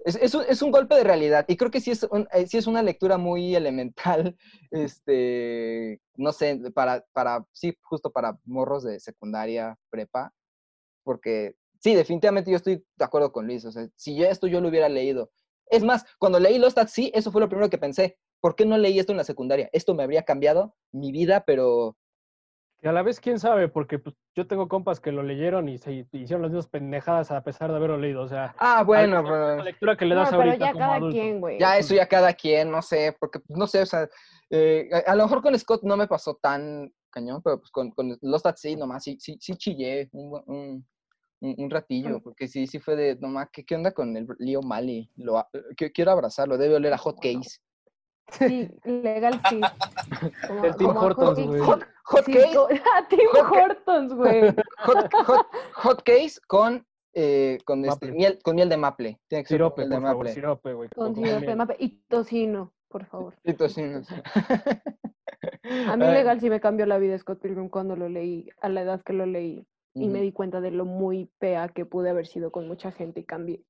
Speaker 3: es, es un, golpe de realidad y creo que sí es, eh, sí es una lectura muy elemental, este, no sé, para, para, sí, justo para morros de secundaria, prepa, porque sí, definitivamente yo estoy de acuerdo con Luis, o sea, si esto yo lo hubiera leído. Es más, cuando leí Lost at Sea, eso fue lo primero que pensé. ¿Por qué no leí esto en la secundaria? Esto me habría cambiado mi vida, pero
Speaker 5: Y a la vez, quién sabe, porque pues, yo tengo compas que lo leyeron y se hicieron las mismas pendejadas a pesar de haberlo leído. O sea,
Speaker 3: Ah, bueno, pero-
Speaker 5: la lectura que le
Speaker 6: No,
Speaker 5: das
Speaker 6: pero
Speaker 5: ahorita
Speaker 6: ya
Speaker 5: como
Speaker 6: cada
Speaker 5: adulto.
Speaker 6: quien, güey.
Speaker 3: ya eso ya cada quien, no sé, porque pues, no sé, o sea, eh, a, a lo mejor con Scott no me pasó tan cañón, pero pues con, con Lost at Sea nomás sí, sí, sí chillé un, buen- un, un- un ratillo, porque sí, sí fue de, nomás, ¿qué, qué onda con el Leo Mali? Lo, a- que- quiero abrazarlo, debe oler a hot case.
Speaker 6: Sí, legal sí. Como-
Speaker 5: El Tim Hortons, güey.
Speaker 3: Hot, hot
Speaker 6: Sí,
Speaker 3: case,
Speaker 6: co- a Tim
Speaker 3: hot ca-
Speaker 6: Hortons, güey.
Speaker 3: hot, hot, hot case con, eh, con, este,
Speaker 5: Maple.
Speaker 3: miel, con miel de maple. Tiene que ser con
Speaker 5: Sirope,
Speaker 3: de
Speaker 5: por favor,
Speaker 3: maple.
Speaker 5: sirope, güey.
Speaker 6: Con
Speaker 5: con
Speaker 6: sirope,
Speaker 5: miel.
Speaker 6: mape y tocino, por favor.
Speaker 3: Y tocino.
Speaker 6: A mí legal sí me cambió la vida Scott Pilgrim cuando lo leí, a la edad que lo leí. Y me di cuenta de lo muy pea que pude haber sido con mucha gente y cambié.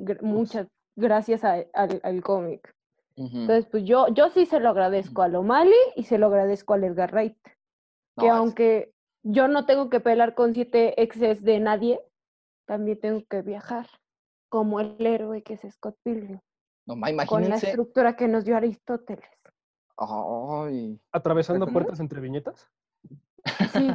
Speaker 6: Gr- Muchas gracias a- al, al cómic. Entonces, pues yo, yo sí se lo agradezco a Lomali y se lo agradezco al Edgar Wright.
Speaker 3: No,
Speaker 6: Que
Speaker 3: es-
Speaker 6: aunque yo no tengo que pelar con siete exes de nadie, también tengo que viajar como el héroe que es Scott Pilgrim,
Speaker 3: no, ma,
Speaker 6: con la
Speaker 3: imagínense.
Speaker 6: estructura que nos dio Aristóteles.
Speaker 3: Ay,
Speaker 5: ¿Atravesando
Speaker 3: ¿Cómo?
Speaker 5: puertas entre viñetas?
Speaker 6: Sí,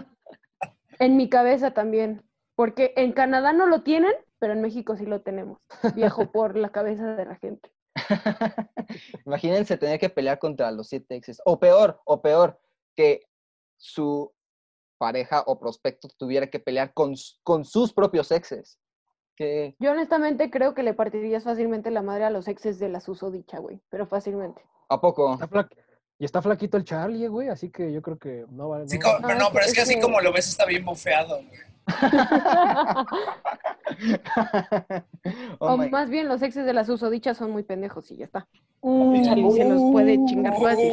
Speaker 6: en mi cabeza también, porque en Canadá no lo tienen, pero en México sí lo tenemos. Viajo por la cabeza de la gente.
Speaker 3: Imagínense tener que pelear contra los siete exes. O peor, o peor, que su pareja o prospecto tuviera que pelear con, con sus propios exes. Que,
Speaker 6: Yo honestamente creo que le partirías fácilmente la madre a los exes de la susodicha, güey, pero fácilmente.
Speaker 3: ¿A poco?
Speaker 5: Y está flaquito el Charlie, güey, así que yo creo que no vale.
Speaker 4: Sí,
Speaker 5: no
Speaker 4: como-
Speaker 5: vale.
Speaker 4: pero no,
Speaker 6: es
Speaker 4: pero
Speaker 6: que-
Speaker 4: es que así
Speaker 6: que-
Speaker 4: como lo ves está bien bufeado, güey.
Speaker 3: Oh
Speaker 6: o
Speaker 3: my-
Speaker 6: más bien los exes de la susodicha son muy pendejos y ya está.
Speaker 5: Uh,
Speaker 6: Charlie se los puede chingar fácil.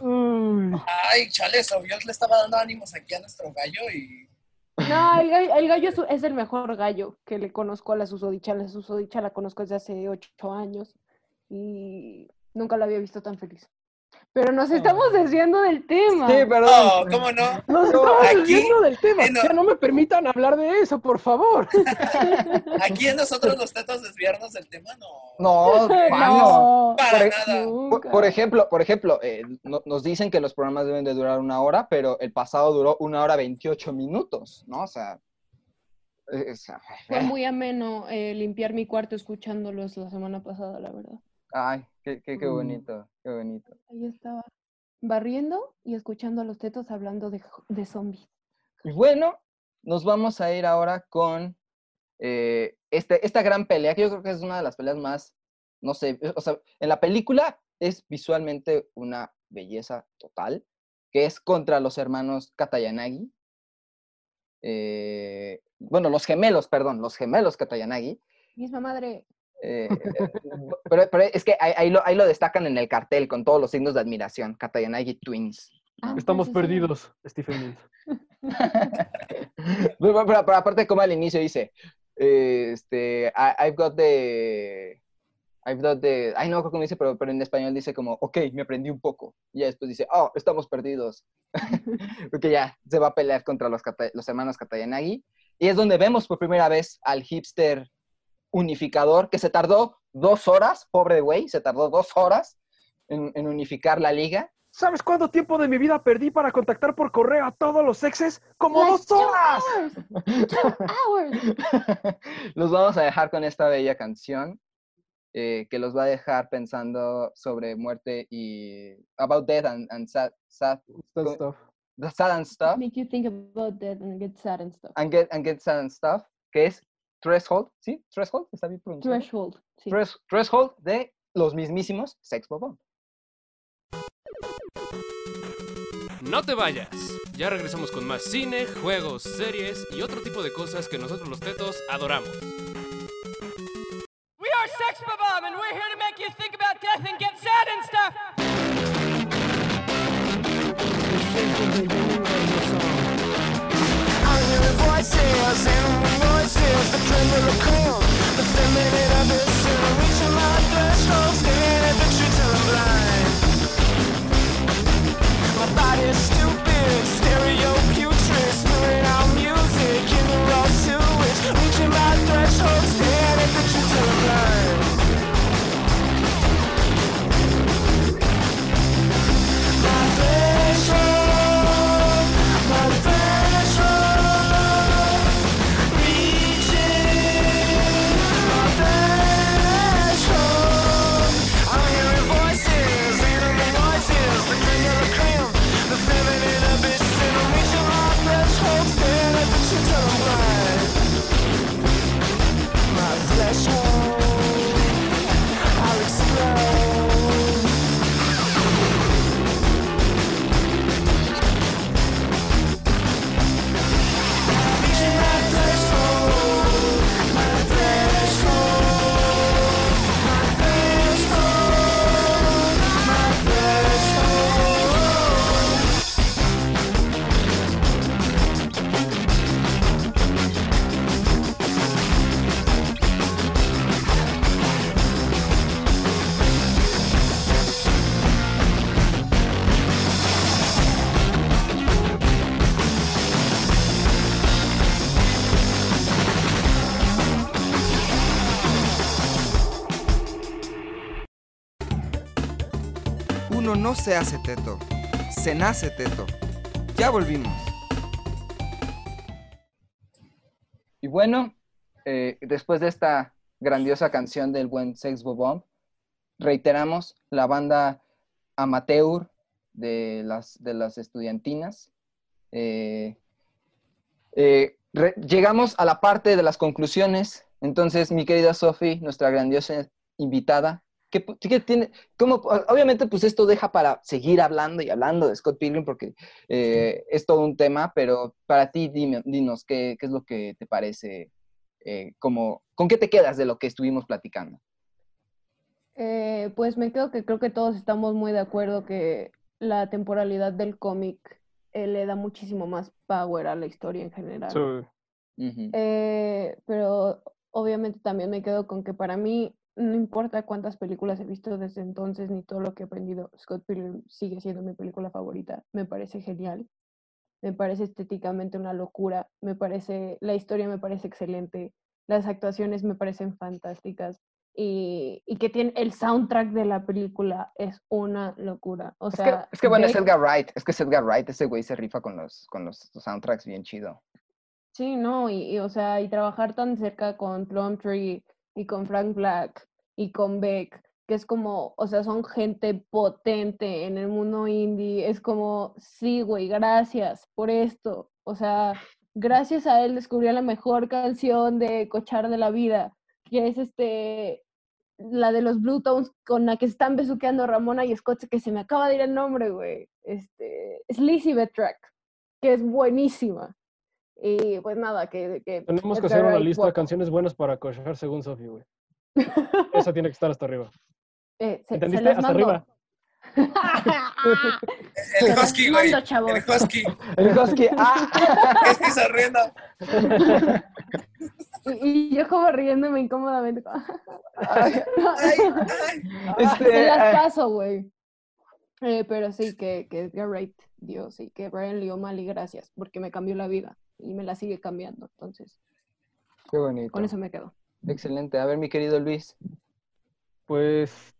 Speaker 4: Uh, ay, chale, Sobios le estaba dando ánimos aquí a nuestro gallo y
Speaker 6: No, el gallo, el gallo es, es el mejor gallo que le conozco a la susodicha. La susodicha la conozco desde hace ocho años y nunca la había visto tan feliz. Pero nos estamos desviando del tema.
Speaker 3: Sí, perdón.
Speaker 4: Oh, ¿cómo no?
Speaker 5: Nos estamos
Speaker 4: Aquí,
Speaker 5: desviando del tema.
Speaker 4: en-
Speaker 5: Ya no me permitan hablar de eso, por favor.
Speaker 4: Aquí en nosotros los tetos desviarnos del tema, no.
Speaker 3: No.
Speaker 6: No,
Speaker 4: Para
Speaker 3: Por,
Speaker 4: nada.
Speaker 3: por- ejemplo, por ejemplo eh, no- nos dicen que los programas deben de durar una hora, pero el pasado duró una hora 28 minutos, ¿no? O sea, eh, o sea,
Speaker 6: Fue muy ameno eh, limpiar mi cuarto escuchándolos la semana pasada, la verdad.
Speaker 3: Ay, qué, qué, qué
Speaker 5: Mm.
Speaker 3: bonito, qué bonito.
Speaker 6: Ahí estaba barriendo y escuchando a los tetos hablando de, de zombies.
Speaker 3: Y bueno, nos vamos a ir ahora con eh, este, esta gran pelea, que yo creo que es una de las peleas más, no sé, o sea, en la película es visualmente una belleza total, que es contra los hermanos Katayanagi. Eh, bueno, los gemelos, perdón, los gemelos Katayanagi.
Speaker 6: Misma madre.
Speaker 3: Eh, pero, pero es que ahí, ahí lo, ahí lo destacan en el cartel con todos los signos de admiración, Katayanagi Twins.
Speaker 6: Ah,
Speaker 5: Estamos
Speaker 6: sí, sí, sí.
Speaker 5: perdidos, Stephen Mills.
Speaker 3: pero, pero- pero aparte, como al inicio dice, eh, este, I- I've got the, I've got the, ay no, creo que dice, pero, pero en español dice como, ok, me aprendí un poco. Y ya después dice, oh, estamos perdidos. Porque ya se va a pelear contra los, los hermanos Katayanagi. Y es donde vemos por primera vez al hipster unificador que se tardó dos horas, pobre güey, se tardó dos horas en, en unificar la liga.
Speaker 5: ¿Sabes cuánto tiempo de mi vida perdí para contactar por correo a todos los exes? ¡Como
Speaker 6: Like
Speaker 5: dos
Speaker 6: two
Speaker 5: horas!
Speaker 6: hours, two hours.
Speaker 3: los vamos a dejar con esta bella canción eh, que los va a dejar pensando sobre muerte y about death and, and sad, sad,
Speaker 5: stuff.
Speaker 3: the sad and stuff
Speaker 6: Make you think about that and get sad and stuff.
Speaker 3: and get and get sad and stuff que es Threshold, ¿sí? Threshold, está bien pronunciado.
Speaker 6: Threshold. Sí.
Speaker 3: Thres- Threshold de los mismísimos Sex Bomb.
Speaker 2: No te vayas. Ya regresamos con más cine, juegos, series y otro tipo de cosas que nosotros los tetos adoramos.
Speaker 7: We are Sex Bomb, and we're here to make you think about death and get sad and stuff. Voices, remember the.
Speaker 8: Se hace teto, se nace teto. Ya volvimos.
Speaker 3: Y bueno, eh, después de esta grandiosa canción del buen Sex Bomb, reiteramos la banda amateur de las, de las estudiantinas. Eh, eh, llegamos a la parte de las conclusiones. Entonces, mi querida Sophie, nuestra grandiosa invitada, ¿qué, pu- qué tiene, cómo, obviamente, pues esto deja para seguir hablando y hablando de Scott Pilgrim porque eh, es todo un tema, pero para ti, dime, dinos, ¿qué, qué es lo que te parece? eh, como, ¿Con qué te quedas de lo que estuvimos platicando?
Speaker 6: Eh, pues me quedo que creo que todos estamos muy de acuerdo que la temporalidad del cómic eh, le da muchísimo más power a la historia en general.
Speaker 5: Sí.
Speaker 6: Eh, pero obviamente también me quedo con que para mí, no importa cuántas películas he visto desde entonces ni todo lo que he aprendido, Scott Pilgrim sigue siendo mi película favorita. Me parece genial. Me parece estéticamente una locura. Me parece, la historia me parece excelente. Las actuaciones me parecen fantásticas. Y, y que tiene el soundtrack de la película es una locura. O
Speaker 3: Es que,
Speaker 6: sea,
Speaker 3: es que bueno, es Edgar Wright, es que es Edgar Wright, ese güey se rifa con los, con los soundtracks bien chido.
Speaker 6: Sí, no, y, y, o sea, y trabajar tan cerca con Plumtree y con Frank Black y con Beck, que es como, o sea, son gente potente en el mundo indie, es como, sí, güey, gracias por esto. O sea, gracias a él descubrí la mejor canción de Cochar de la Vida, que es este, la de los Blue Tones con la que están besuqueando Ramona y Scott, que se me acaba de ir el nombre, güey. Este, es Lizzie Track, que es buenísima. Y pues nada, que... que
Speaker 5: Tenemos que hacer una lista de canciones buenas para cochar según Sophie, güey. Esa tiene que estar hasta arriba.
Speaker 6: Eh, se-
Speaker 5: ¿Entendiste? Hasta
Speaker 6: mando.
Speaker 5: arriba.
Speaker 4: El husky, güey. El husky.
Speaker 3: El Husky, ¡ah!
Speaker 4: Es que se rienda.
Speaker 6: Y, y yo como riéndome incómodamente.
Speaker 3: Ay,
Speaker 4: Ay, ay.
Speaker 3: este,
Speaker 6: Se las
Speaker 3: ah,
Speaker 6: paso, güey. Eh, pero sí, que, que Edgar Wright, Dios, y que Brian Lee O'Malley, gracias, porque me cambió la vida y me la sigue cambiando. Entonces,
Speaker 3: qué bonito.
Speaker 6: con eso me quedo.
Speaker 3: Excelente. A ver, mi querido Luis.
Speaker 5: Pues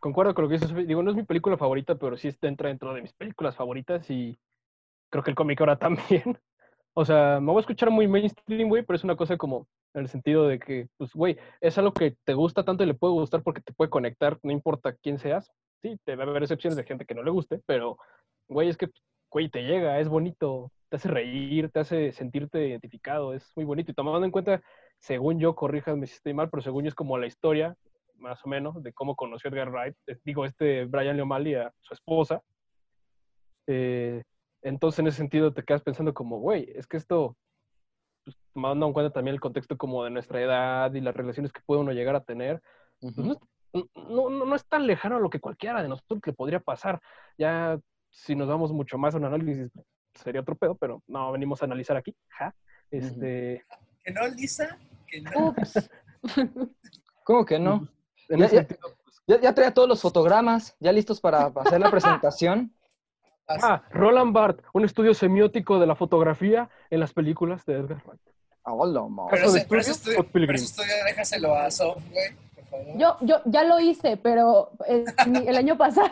Speaker 5: concuerdo con lo que dice Sophie. Digo, no es mi película favorita, pero sí entra dentro de mis películas favoritas y creo que el cómic ahora también. O sea, me voy a escuchar muy mainstream, güey, pero es una cosa como en el sentido de que, pues, güey, es algo que te gusta tanto y le puede gustar porque te puede conectar, no importa quién seas. Sí, te va a haber excepciones de gente que no le guste, pero, güey, es que, güey, te llega, es bonito, te hace reír, te hace sentirte identificado, es muy bonito. Y tomando en cuenta, según yo, corríjame si estoy mal, pero según yo es como la historia, más o menos, de cómo conoció Edgar Wright, eh, digo, este Brian Lee O'Malley a su esposa. Eh, Entonces, en ese sentido, te quedas pensando como, güey, es que esto, pues, tomando en cuenta también el contexto como de nuestra edad y las relaciones que puede uno llegar a tener, pues, no, es- no, no- no es tan lejano a lo que cualquiera de nosotros le podría pasar. Ya, si nos vamos mucho más a un análisis, sería otro pedo, pero no venimos a analizar aquí. Ja. Este,
Speaker 4: Que no, Lisa, que no.
Speaker 6: Ups.
Speaker 3: ¿Cómo que no?
Speaker 5: en
Speaker 3: Ya-
Speaker 5: ese
Speaker 3: ya-
Speaker 5: sentido, pues,
Speaker 3: Ya, ya traía todos los fotogramas, ya listos para, para hacer la presentación.
Speaker 5: Ah, Roland Barthes, un estudio semiótico de la fotografía en las películas de Edgar Wright.
Speaker 3: Ah, hola,
Speaker 4: pero, ese, pero, ese
Speaker 5: estudio,
Speaker 4: pero ese estudio déjaselo a Sof, güey, por favor.
Speaker 6: Yo, yo ya lo hice, pero eh, mi- el año pasado,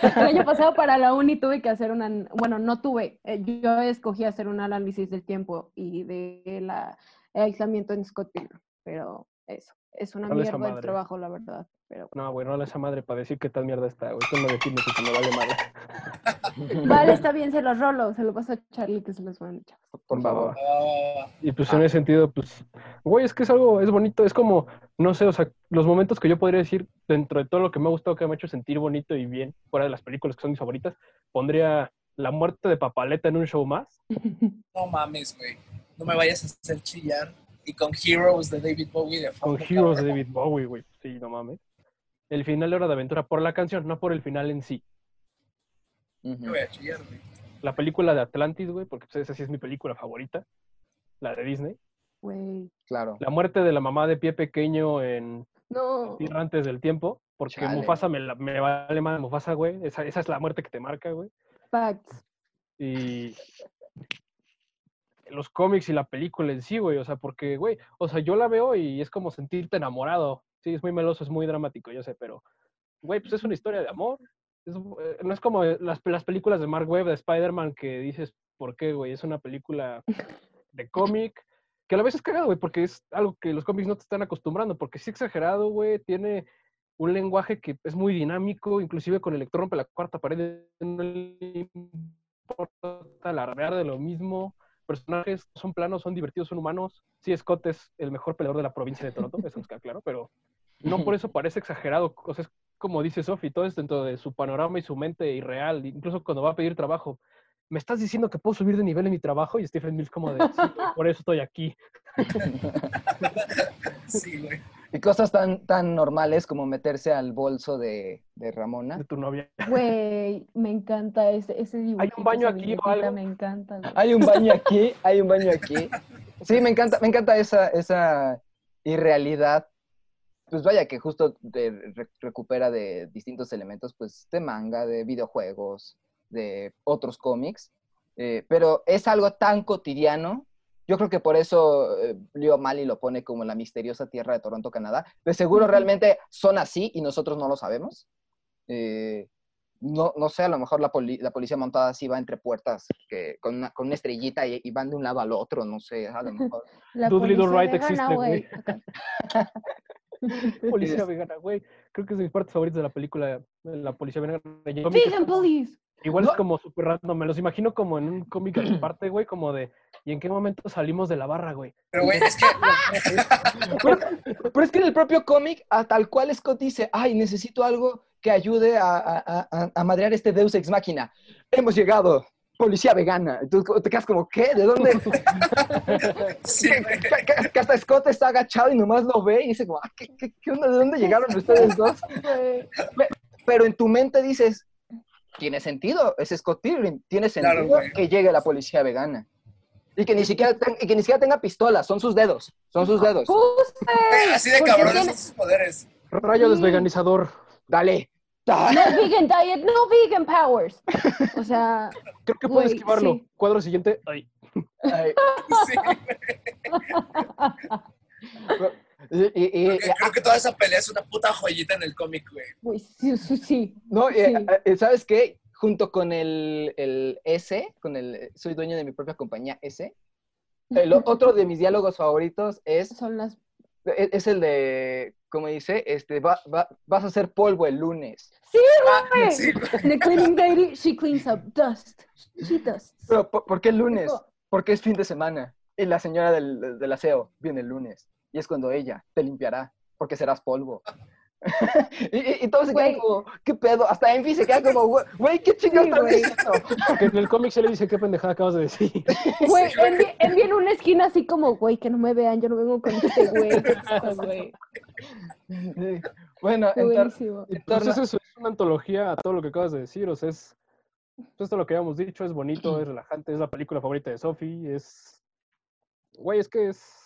Speaker 6: el año pasado para la uni tuve que hacer una, bueno, no tuve, eh, yo escogí hacer un análisis del tiempo y de la el aislamiento en Scott Pilgrim, pero eso, es una
Speaker 5: ¿Cuál es esa
Speaker 6: mierda el trabajo, la verdad, pero
Speaker 5: No, güey, no a esa madre para decir qué tal mierda está, güey. Esto no define que me vale madre.
Speaker 6: vale, está bien, se los rolo, se lo paso a Charlie que se los van a echar.
Speaker 3: Por favor.
Speaker 4: Ah,
Speaker 5: Y pues en ese sentido, pues, güey, es que es algo, es bonito, es como, no sé, o sea, los momentos que yo podría decir, dentro de todo lo que me ha gustado, que me ha hecho sentir bonito y bien, fuera de las películas que son mis favoritas, pondría la muerte de Papaleta en un show más.
Speaker 4: no mames, güey. No me vayas a hacer chillar. Y con Heroes de David Bowie de
Speaker 5: Con Heroes de. David Bowie, güey. Sí, no mames. El final de Hora de Aventura por la canción, no por el final en sí.
Speaker 4: Me voy a chillar, güey.
Speaker 5: La película de Atlantis, güey, porque pues, esa sí es mi película favorita, la de Disney.
Speaker 6: Güey,
Speaker 3: Claro.
Speaker 5: La muerte de la mamá de pie pequeño en
Speaker 6: no,
Speaker 5: antes del tiempo, porque
Speaker 3: Chale.
Speaker 5: Mufasa me, la- me vale más Mufasa, güey. Esa, esa es la muerte que te marca, güey.
Speaker 6: facts.
Speaker 5: Y los cómics y la película en sí, güey. O sea, porque, güey, o sea, yo la veo y es como sentirte enamorado. Sí, es muy meloso, es muy dramático, yo sé, pero, güey, pues es una historia de amor. Es, eh, no es como las, las películas de Mark Webb de Spider-Man que dices, ¿por qué, güey? Es una película de cómic que a la vez es cagado, güey, porque es algo que los cómics no te están acostumbrando, porque sí exagerado, güey, tiene un lenguaje que es muy dinámico, inclusive con el rompe la cuarta pared, no le importa alardear de lo mismo, personajes son planos, son divertidos, son humanos. Sí, Scott es el mejor peleador de la provincia de Toronto, eso nos queda claro, pero no por eso parece exagerado. O sea, es como dice Sophie, todo es dentro de su panorama y su mente irreal, incluso cuando va a pedir trabajo. ¿Me estás diciendo que puedo subir de nivel en mi trabajo? Y Stephen Mills como de, "Sí, güey, por eso estoy aquí.
Speaker 4: Sí, güey.
Speaker 3: Y cosas tan, tan normales como meterse al bolso de, de Ramona.
Speaker 5: de tu novia.
Speaker 6: Güey, me encanta ese, ese dibujito.
Speaker 5: baño
Speaker 6: esa
Speaker 5: aquí o algo?
Speaker 6: Me encanta. güey.
Speaker 3: Hay un baño aquí, hay un baño aquí. Sí, me encanta, me encanta esa, esa irrealidad. Pues vaya que justo te re- recupera de distintos elementos, pues de manga, de videojuegos, de otros cómics. Eh, pero es algo tan cotidiano. Yo creo que por eso eh, Leo Mali lo pone como la misteriosa tierra de Toronto, Canadá. De seguro realmente son así y nosotros no lo sabemos. Eh, no, no sé, a lo mejor la, poli- la policía montada así va entre puertas que, con, una, con una estrellita y, y van de un lado al otro, no sé, a lo mejor.
Speaker 6: La policía
Speaker 5: Right
Speaker 6: vegana,
Speaker 5: existe, güey. Policía vegana, güey. Creo que es de mis partes favoritas de la película, la policía vegana.
Speaker 6: Vegan police.
Speaker 5: Igual
Speaker 3: No.
Speaker 5: es como súper random, me los imagino como en un cómic aparte, güey, como de, ¿y en qué momento salimos de la barra, güey?
Speaker 4: Pero, güey, es que
Speaker 3: Pero, pero es que en el propio cómic, a tal cual Scott dice, ay, necesito algo que ayude a, a, a, a madrear este Deus Ex Máquina. Hemos llegado, policía vegana. Tú te quedas como, ¿qué? ¿De dónde?
Speaker 4: sí,
Speaker 3: que, hasta Scott está agachado y nomás lo ve y dice como, ah, ¿qué, qué, qué onda? ¿De dónde llegaron ustedes dos? Pero en tu mente dices, tiene sentido, es Scott Pilgrim, tiene sentido que llegue la policía vegana. Y que, ni siquiera ten- y que ni siquiera tenga pistolas, son sus dedos, son sus dedos.
Speaker 4: Así de cabrones
Speaker 6: tiene-
Speaker 4: son sus poderes.
Speaker 5: Rayo desveganizador.
Speaker 3: Dale.
Speaker 6: No vegan diet, no vegan powers. O sea,
Speaker 5: Creo que puedo esquivarlo.
Speaker 6: sí.
Speaker 5: Cuadro siguiente. Ay,
Speaker 3: Ay,
Speaker 4: Sí,
Speaker 3: y- y- y-
Speaker 4: creo, que, creo que toda esa pelea es una puta joyita en el cómic, güey.
Speaker 6: sí, sí, sí.
Speaker 3: No, y,
Speaker 6: Sí.
Speaker 3: eh, eh, ¿sabes qué? Junto con el, el S, con el soy dueño de mi propia compañía S, el otro de mis diálogos favoritos es,
Speaker 6: Son las.
Speaker 3: es, es el de, como dice, este, va- va- vas a hacer polvo el lunes.
Speaker 6: Sí,
Speaker 4: Ah,
Speaker 6: güey.
Speaker 4: sí.
Speaker 6: The cleaning lady, she cleans up dust. She dusts.
Speaker 3: Pero, ¿por, por qué el lunes? Porque es fin de semana. Y la señora del, del aseo viene el lunes. Y es cuando ella te limpiará, porque serás polvo. y, y- y todos se quedan como, ¿qué pedo? Hasta Envy se queda como, "Güey, ¿qué chingados
Speaker 6: Sí?
Speaker 5: Que en el cómic se le dice qué pendejada acabas de decir.
Speaker 6: Güey. Envy, Envy en una esquina así como, güey, que no me vean, yo no vengo con este güey.
Speaker 3: Bueno, en tor-
Speaker 6: Buenísimo.
Speaker 3: en
Speaker 5: Pues
Speaker 3: torno-
Speaker 5: es eso, es una antología a todo lo que acabas de decir, o sea, es pues, esto lo que habíamos dicho, es bonito, es relajante, es la película favorita de Sophie, es güey, es que es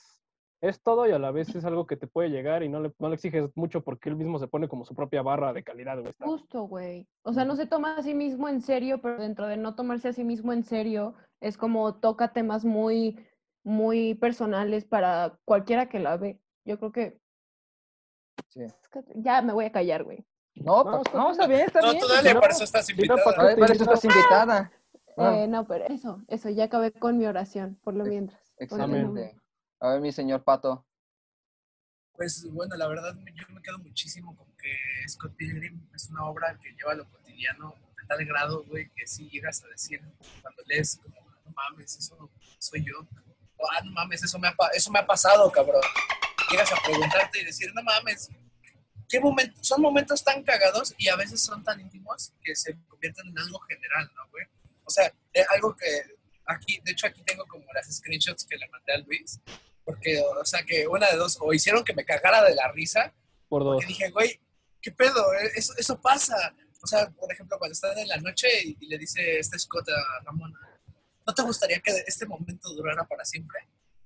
Speaker 5: es todo y a la vez es algo que te puede llegar y no le, no le exiges mucho porque él mismo se pone como su propia barra de calidad, güey.
Speaker 6: Justo, güey. O sea, no se toma a sí mismo en serio, pero dentro de no tomarse a sí mismo en serio, es como toca temas muy, muy personales para cualquiera que la ve. Yo creo que
Speaker 3: Sí.
Speaker 6: ya me voy a callar, güey.
Speaker 3: No,
Speaker 5: No,
Speaker 3: no,
Speaker 5: bien.
Speaker 3: está bien, está
Speaker 4: No,
Speaker 3: bien.
Speaker 4: tú dale,
Speaker 5: no,
Speaker 4: para eso estás invitada.
Speaker 5: pa'
Speaker 3: Para, para eso estás invitada. Ah,
Speaker 6: Eh, no, pero eso, eso, ya acabé con mi oración, por lo mientras.
Speaker 3: Excelente. A ver, mi señor Pato.
Speaker 4: Pues bueno, la verdad yo me quedo muchísimo con que Scott Pilgrim es una obra que lleva lo cotidiano a tal grado, güey, que sí llegas a decir cuando lees como, no mames, eso soy yo. O, ah, no mames, eso me, ha, eso me ha pasado, cabrón. Llegas a preguntarte y decir, no mames, ¿qué momento? Son momentos tan cagados y a veces son tan íntimos que se convierten en algo general, ¿no, güey? O sea, eh, algo que aquí, de hecho aquí tengo como las screenshots que le mandé a Luis, porque, o sea, que una de dos, o hicieron que me cagara de la risa,
Speaker 5: por dos.
Speaker 4: porque dije, güey, ¿qué pedo? Eh, Eso, eso pasa. O sea, por ejemplo, cuando están en la noche y, y le dice este Scott a Ramón, ¿no te gustaría que este momento durara para siempre?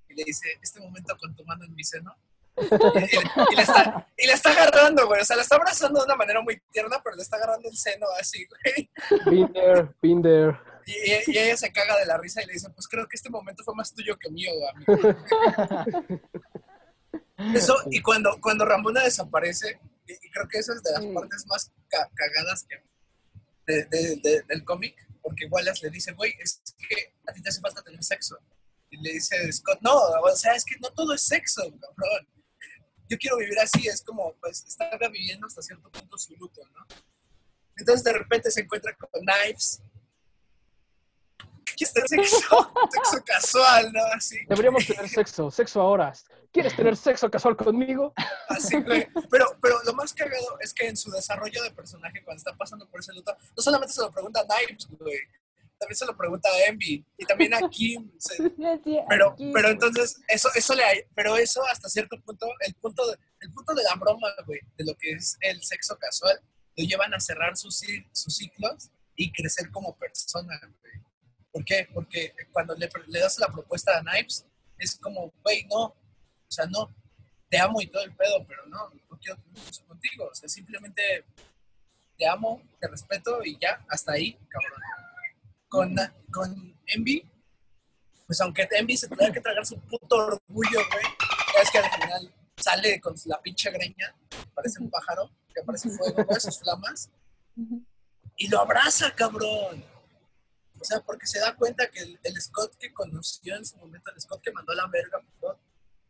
Speaker 4: Y le dice, este momento con tu mano en mi seno. Y, y- y le está, y le está agarrando, güey. O sea, la está abrazando de una manera muy tierna, pero le está agarrando el seno así, güey.
Speaker 5: Been there, been there.
Speaker 4: Y, y- ella se caga de la risa y le dice, pues creo que este momento fue más tuyo que mío, amigo. Eso, y cuando, cuando Ramona desaparece, y, creo que esa es de las partes más ca- cagadas que, de- de- de- del cómic, porque Wallace le dice, güey, es que a ti te hace falta tener sexo. Y le dice Scott, no, o sea, es que no todo es sexo, cabrón. Yo quiero vivir así, es como, pues, estar viviendo hasta cierto punto su luto, ¿no? Entonces de repente se encuentra con Knives. ¿Quieres tener sexo? sexo casual, ¿no? Así.
Speaker 5: Deberíamos tener sexo, sexo ahora. ¿Quieres tener sexo casual conmigo?
Speaker 4: Así, güey. Pero, pero lo más cagado es que en su desarrollo de personaje, cuando está pasando por ese luto, no solamente se lo pregunta a Knives, güey. También se lo pregunta a Envy. Y también a Kim. se- pero, pero entonces, eso, eso le hay, pero eso hasta cierto punto, el punto de, el punto de la broma, güey, de lo que es el sexo casual, lo llevan a cerrar sus, sus ciclos y crecer como persona, güey. ¿Por qué? Porque cuando le, le das la propuesta a Knives, es como, güey, no, o sea, no, te amo y todo el pedo, pero no, no quiero tener sexo contigo, o sea, simplemente te amo, te respeto y ya, hasta ahí, cabrón. Con, con Envy, pues aunque Envy se tuviera que tragar su puto orgullo, güey, es que al final sale con la pinche greña, parece un pájaro, que parece fuego, güey, sus flamas, y lo abraza, cabrón. O sea, porque se da cuenta que el, el Scott que conoció en su momento, el Scott que mandó a la verga, pues,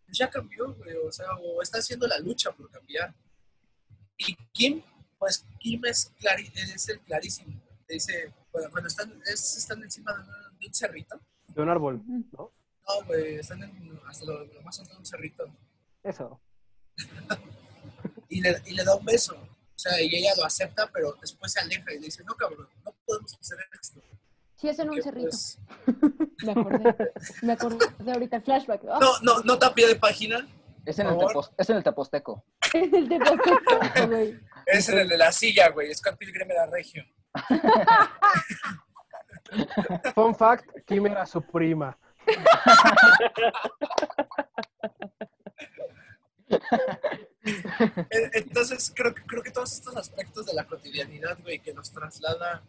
Speaker 4: pues ya cambió, güey, o sea, o está haciendo la lucha por cambiar. Y Kim, pues Kim es, clari- es el clarísimo. Te dice, bueno, cuando están, es- están encima de un, de un cerrito,
Speaker 5: De un árbol. ¿no?
Speaker 4: no, güey, están en, hasta lo, lo más alto de un cerrito,
Speaker 5: Eso.
Speaker 4: y le, y le da un beso. O sea, y ella lo acepta, pero después se aleja y le dice, no, cabrón, no podemos hacer esto.
Speaker 6: Sí, es en un cerrito.
Speaker 4: pues,
Speaker 6: Me acordé. Me acordé de ahorita el flashback. Ah,
Speaker 4: no, no, no tapie de página,
Speaker 3: Es en, el tepos- es en el Teposteco.
Speaker 6: Es el güey.
Speaker 4: es en el de la silla, güey, Scott Pilgrim era regio.
Speaker 5: Fun fact, Kim era su prima.
Speaker 4: Eh, Entonces, creo que, creo que todos estos aspectos de la cotidianidad, güey, que nos traslada,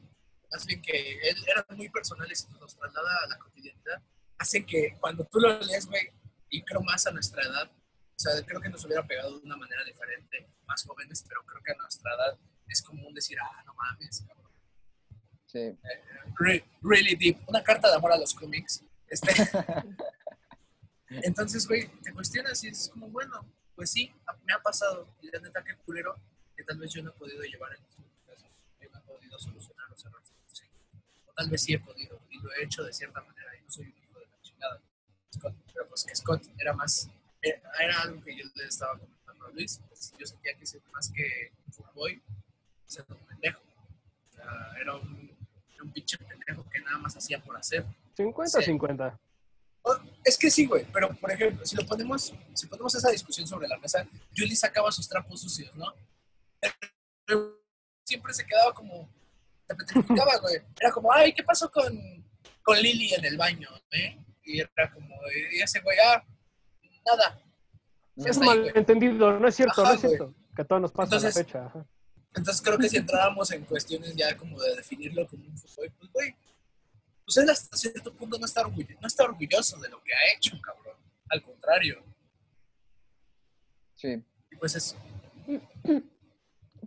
Speaker 4: bien que él eran muy personales y nos traslada a la cotidianidad, hacen que cuando tú lo lees, güey, y creo más a nuestra edad, o sea, creo que nos hubiera pegado de una manera diferente, más jóvenes, pero creo que a nuestra edad es común decir, ah, no mames, cabrón.
Speaker 3: Sí.
Speaker 4: Re- really deep, una carta de amor a los cómics. Este. Entonces, güey, te cuestionas y dices como, bueno, pues sí, me ha pasado. Y la neta, qué culero que tal vez yo no he podido llevar el mismo. Yo no he podido solucionar los errores. O tal vez sí he podido y lo he hecho de cierta manera y no soy un hijo de la chingada. Scott, pero pues que Scott era más, era era algo que yo le estaba comentando ejemplo, Luis, pues, yo sentía que más que fuckboy, pues, era un pendejo. O sea, era un, un pinche pendejo que nada más hacía por hacer.
Speaker 5: 50-50.
Speaker 4: Oh, Es que sí, güey, pero por ejemplo, si lo ponemos, si ponemos esa discusión sobre la mesa, Julie sacaba sus trapos sucios, ¿no? Siempre se quedaba como, se petrificaba, güey. Era como, ay, ¿qué pasó con, con Lily en el baño, eh? Y era como, y ese güey, ah, nada.
Speaker 5: Es
Speaker 4: güey.
Speaker 5: malentendido, no es cierto,
Speaker 4: Ajá,
Speaker 5: no es
Speaker 4: güey.
Speaker 5: cierto. Que a todos nos pasa a
Speaker 4: Entonces-
Speaker 5: la fecha. ajá.
Speaker 4: Entonces creo que si entrábamos en cuestiones ya como de definirlo como un fuckboy, pues güey, pues él hasta cierto punto no está, orgullo- no está orgulloso de lo que ha hecho, cabrón. Al contrario.
Speaker 3: Sí.
Speaker 4: Y pues eso.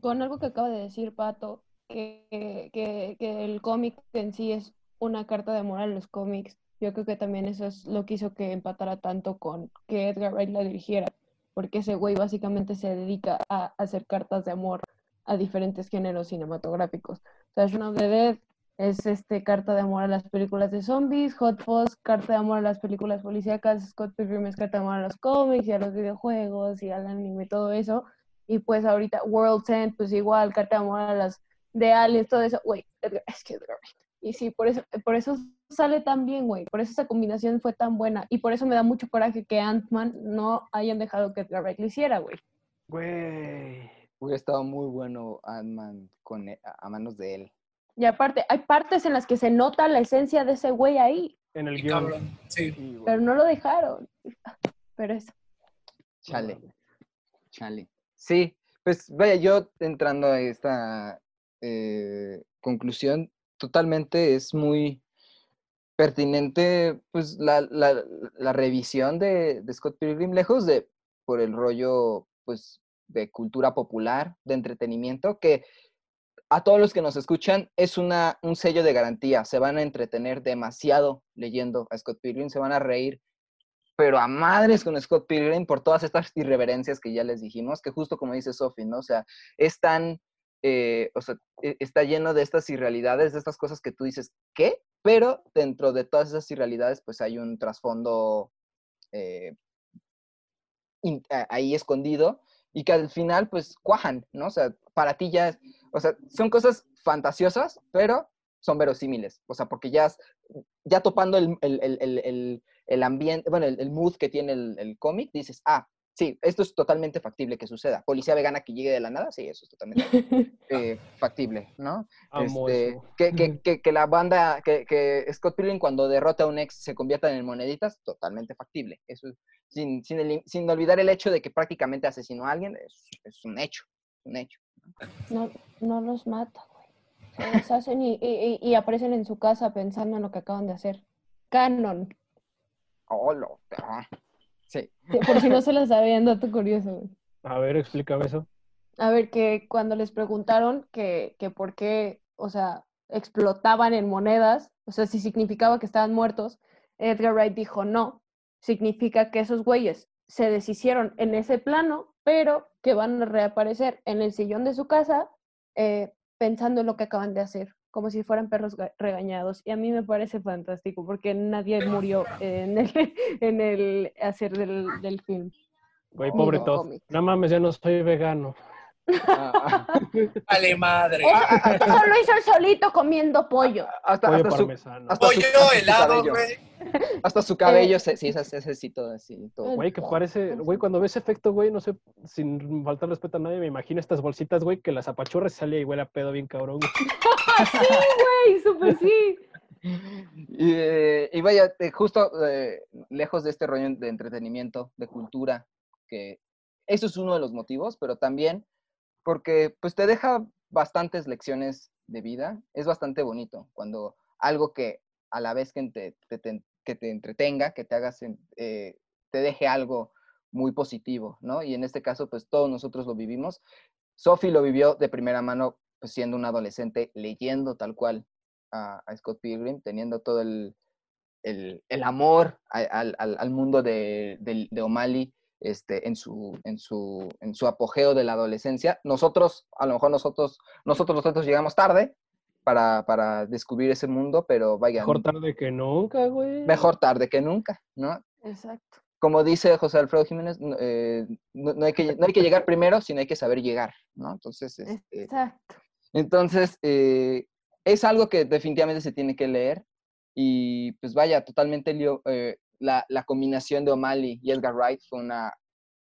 Speaker 6: Con algo que acaba de decir Pato, que, que, que el cómic en sí es una carta de amor a los cómics, yo creo que también eso es lo que hizo que empatara tanto con que Edgar Wright la dirigiera, porque ese güey básicamente se dedica a hacer cartas de amor a diferentes géneros cinematográficos. O sea, Shaun of Dead es este carta de amor a las películas de zombies, Hot Fuzz, carta de amor a las películas policíacas, Scott Pilgrim es carta de amor a los cómics y a los videojuegos y al anime, todo eso. Y pues ahorita World's End, pues igual, carta de amor a las de Aliens, todo eso. Güey, Edgar- es que Edgar Wright. Y sí, por eso, por eso sale tan bien, güey. Por eso esa combinación fue tan buena. Y por eso me da mucho coraje que Ant-Man no hayan dejado que Edgar Wright lo hiciera, güey.
Speaker 5: Güey.
Speaker 3: Hubiera estado muy bueno Ant-Man con e- a manos de él.
Speaker 6: Y aparte, hay partes en las que se nota la esencia de ese güey ahí,
Speaker 5: En el guion.
Speaker 4: cabrón, sí.
Speaker 5: Sí,
Speaker 6: pero no lo dejaron. Pero eso.
Speaker 3: Chale. Chale. Sí, pues vaya, yo entrando a esta eh, conclusión, totalmente es muy pertinente pues la, la- revisión de, de Scott Pilgrim, lejos de por el rollo pues de cultura popular, de entretenimiento, que a todos los que nos escuchan es una, un sello de garantía, se van a entretener demasiado leyendo a Scott Pilgrim, se van a reír pero a madres con Scott Pilgrim por todas estas irreverencias que ya les dijimos, que justo como dice Sophie, ¿no? O sea, es tan, eh, o sea, e- está lleno de estas irrealidades, de estas cosas que tú dices, ¿qué? Pero dentro de todas esas irrealidades, pues hay un trasfondo eh, ahí escondido y que al final, pues, cuajan, ¿no? O sea, para ti ya, o sea, son cosas fantasiosas, pero son verosímiles, o sea, porque ya, ya topando el, el, el, el- ambiente, bueno, el, mood que tiene el cómic, dices, ah, sí, esto es totalmente factible que suceda. Policía vegana que llegue de la nada, sí, eso es totalmente eh, factible, ¿no? Este, que, que, que, que la banda, que, que Scott Pilgrim cuando derrota a un ex se convierta en moneditas, totalmente factible. Eso es- sin, sin, el- sin olvidar el hecho de que prácticamente asesinó a alguien, es, es un hecho, un hecho.
Speaker 6: No, no los mata, güey. Se deshacen y, y- y- y aparecen en su casa pensando en lo que acaban de hacer. Canon.
Speaker 3: Oh, lo, ah, sí.
Speaker 6: Sí, Por si no se lo sabían, dato curioso, güey.
Speaker 5: A ver, explícame eso.
Speaker 6: A ver, que cuando les preguntaron que, que por qué, o sea, explotaban en monedas, o sea, si significaba que estaban muertos, Edgar Wright dijo no, significa que esos güeyes se deshicieron en ese plano, pero que van a reaparecer en el sillón de su casa eh, pensando en lo que acaban de hacer, como si fueran perros ga- regañados. Y a mí me parece fantástico, porque nadie murió en el, en el hacer del, del film.
Speaker 5: Güey, pobre
Speaker 6: cómic.
Speaker 5: No mames, ya no soy vegano.
Speaker 3: Ah, ah,
Speaker 4: Ale madre.
Speaker 6: Eso, eso lo hizo él solito comiendo pollo.
Speaker 3: hasta,
Speaker 5: Pollo
Speaker 3: hasta su,
Speaker 5: parmesano.
Speaker 3: hasta su-
Speaker 4: Pollo
Speaker 3: su
Speaker 4: helado, güey.
Speaker 3: hasta su cabello, se- sí, ese, ese sí, todo así. todo.
Speaker 5: Güey, que parece, güey, cuando ves efecto, güey, no sé, sin faltar respeto a nadie, me imagino estas bolsitas, güey, que las apachurras y sale y huele a pedo bien cabrón.
Speaker 6: sí, güey, súper sí.
Speaker 3: Y, eh, y vaya, eh, justo eh, lejos de este rollo de entretenimiento, de cultura, que eso es uno de los motivos, pero también porque pues te deja bastantes lecciones de vida. Es bastante bonito cuando algo que a la vez que te, te- que te entretenga, que te haga, sen- eh, te deje algo muy positivo, ¿no? Y en este caso, pues todos nosotros lo vivimos. Sophie lo vivió de primera mano, pues siendo una adolescente, leyendo tal cual a, Scott Pilgrim, teniendo todo el, el, el amor al, al- mundo de, de O'Malley este, en, su, en, su, en su apogeo de la adolescencia. Nosotros, a lo mejor nosotros, nosotros nosotros llegamos tarde para, para descubrir ese mundo, pero vaya,
Speaker 5: Mejor tarde que nunca, güey.
Speaker 3: mejor tarde que nunca, ¿no?
Speaker 6: Exacto.
Speaker 3: como dice José Alfredo Jiménez, no, eh, no- no hay que, no hay que llegar primero, sino hay que saber llegar, ¿no? Entonces, este,
Speaker 6: Exacto.
Speaker 3: entonces eh, es algo que definitivamente se tiene que leer y pues vaya, totalmente lío- eh, la, la combinación de O'Malley y Edgar Wright fue una,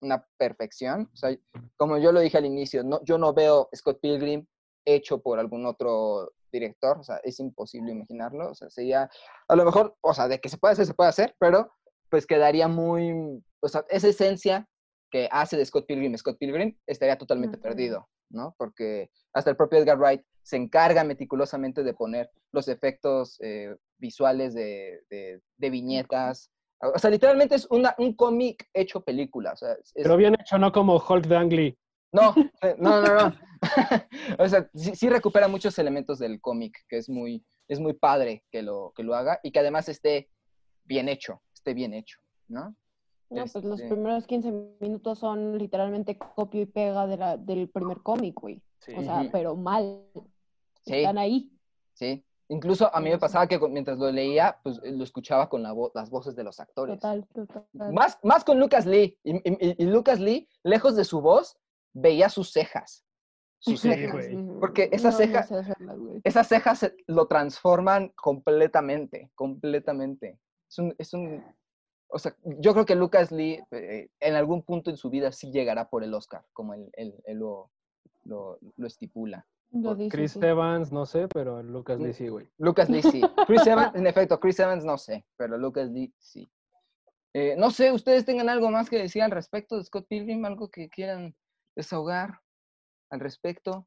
Speaker 3: una perfección. O sea, como yo lo dije al inicio, no, yo no veo Scott Pilgrim hecho por algún otro director, o sea, es imposible imaginarlo, o sea, sería, a lo mejor, o sea, de que se puede hacer, se puede hacer, pero pues quedaría muy, o sea, esa esencia que hace de Scott Pilgrim Scott Pilgrim estaría totalmente
Speaker 6: Ujú.
Speaker 3: perdido, ¿no? Porque hasta el propio Edgar Wright se encarga meticulosamente de poner los efectos eh, visuales de, de- de viñetas. O sea, literalmente es una, un cómic hecho película. O sea, es-
Speaker 5: Pero bien hecho, no como Hulk de Ang Lee.
Speaker 3: no, eh, no, no, no. o sea, sí, sí recupera muchos elementos del cómic, que es muy, es muy padre que lo, que lo haga y que además esté bien hecho, esté bien hecho, ¿no?
Speaker 6: No, pues los
Speaker 3: Este-
Speaker 6: primeros 15 minutos son literalmente copio y pega de la, del primer cómic, güey. O sea, pero mal.
Speaker 3: Sí.
Speaker 6: Están ahí.
Speaker 3: Sí. Incluso a mí me pasaba que mientras lo leía, pues eh, lo escuchaba con la vo- las voces de los actores.
Speaker 6: Total, total.
Speaker 3: Más, más con Lucas Lee. Y, y- y Lucas Lee, lejos de su voz, veía sus cejas. Sus
Speaker 5: Sí,
Speaker 3: cejas.
Speaker 5: güey.
Speaker 3: Porque esas
Speaker 6: No, no
Speaker 3: cejas-
Speaker 6: sé.
Speaker 3: Esas cejas lo transforman completamente, completamente. Es un, es un, o sea, yo creo que Lucas Lee eh, en algún punto en su vida sí llegará por el Oscar, como él, él- él lo, lo, lo estipula.
Speaker 6: Lo dice,
Speaker 5: Chris
Speaker 6: sí.
Speaker 5: Evans, no sé, pero Lucas Lee sí, güey.
Speaker 3: Lucas Lee sí. Chris Evans, en efecto, Chris Evans no sé, pero Lucas Lee sí. Eh, no sé, ustedes tengan algo más que decir al respecto de Scott Pilgrim, algo que quieran desahogar al respecto.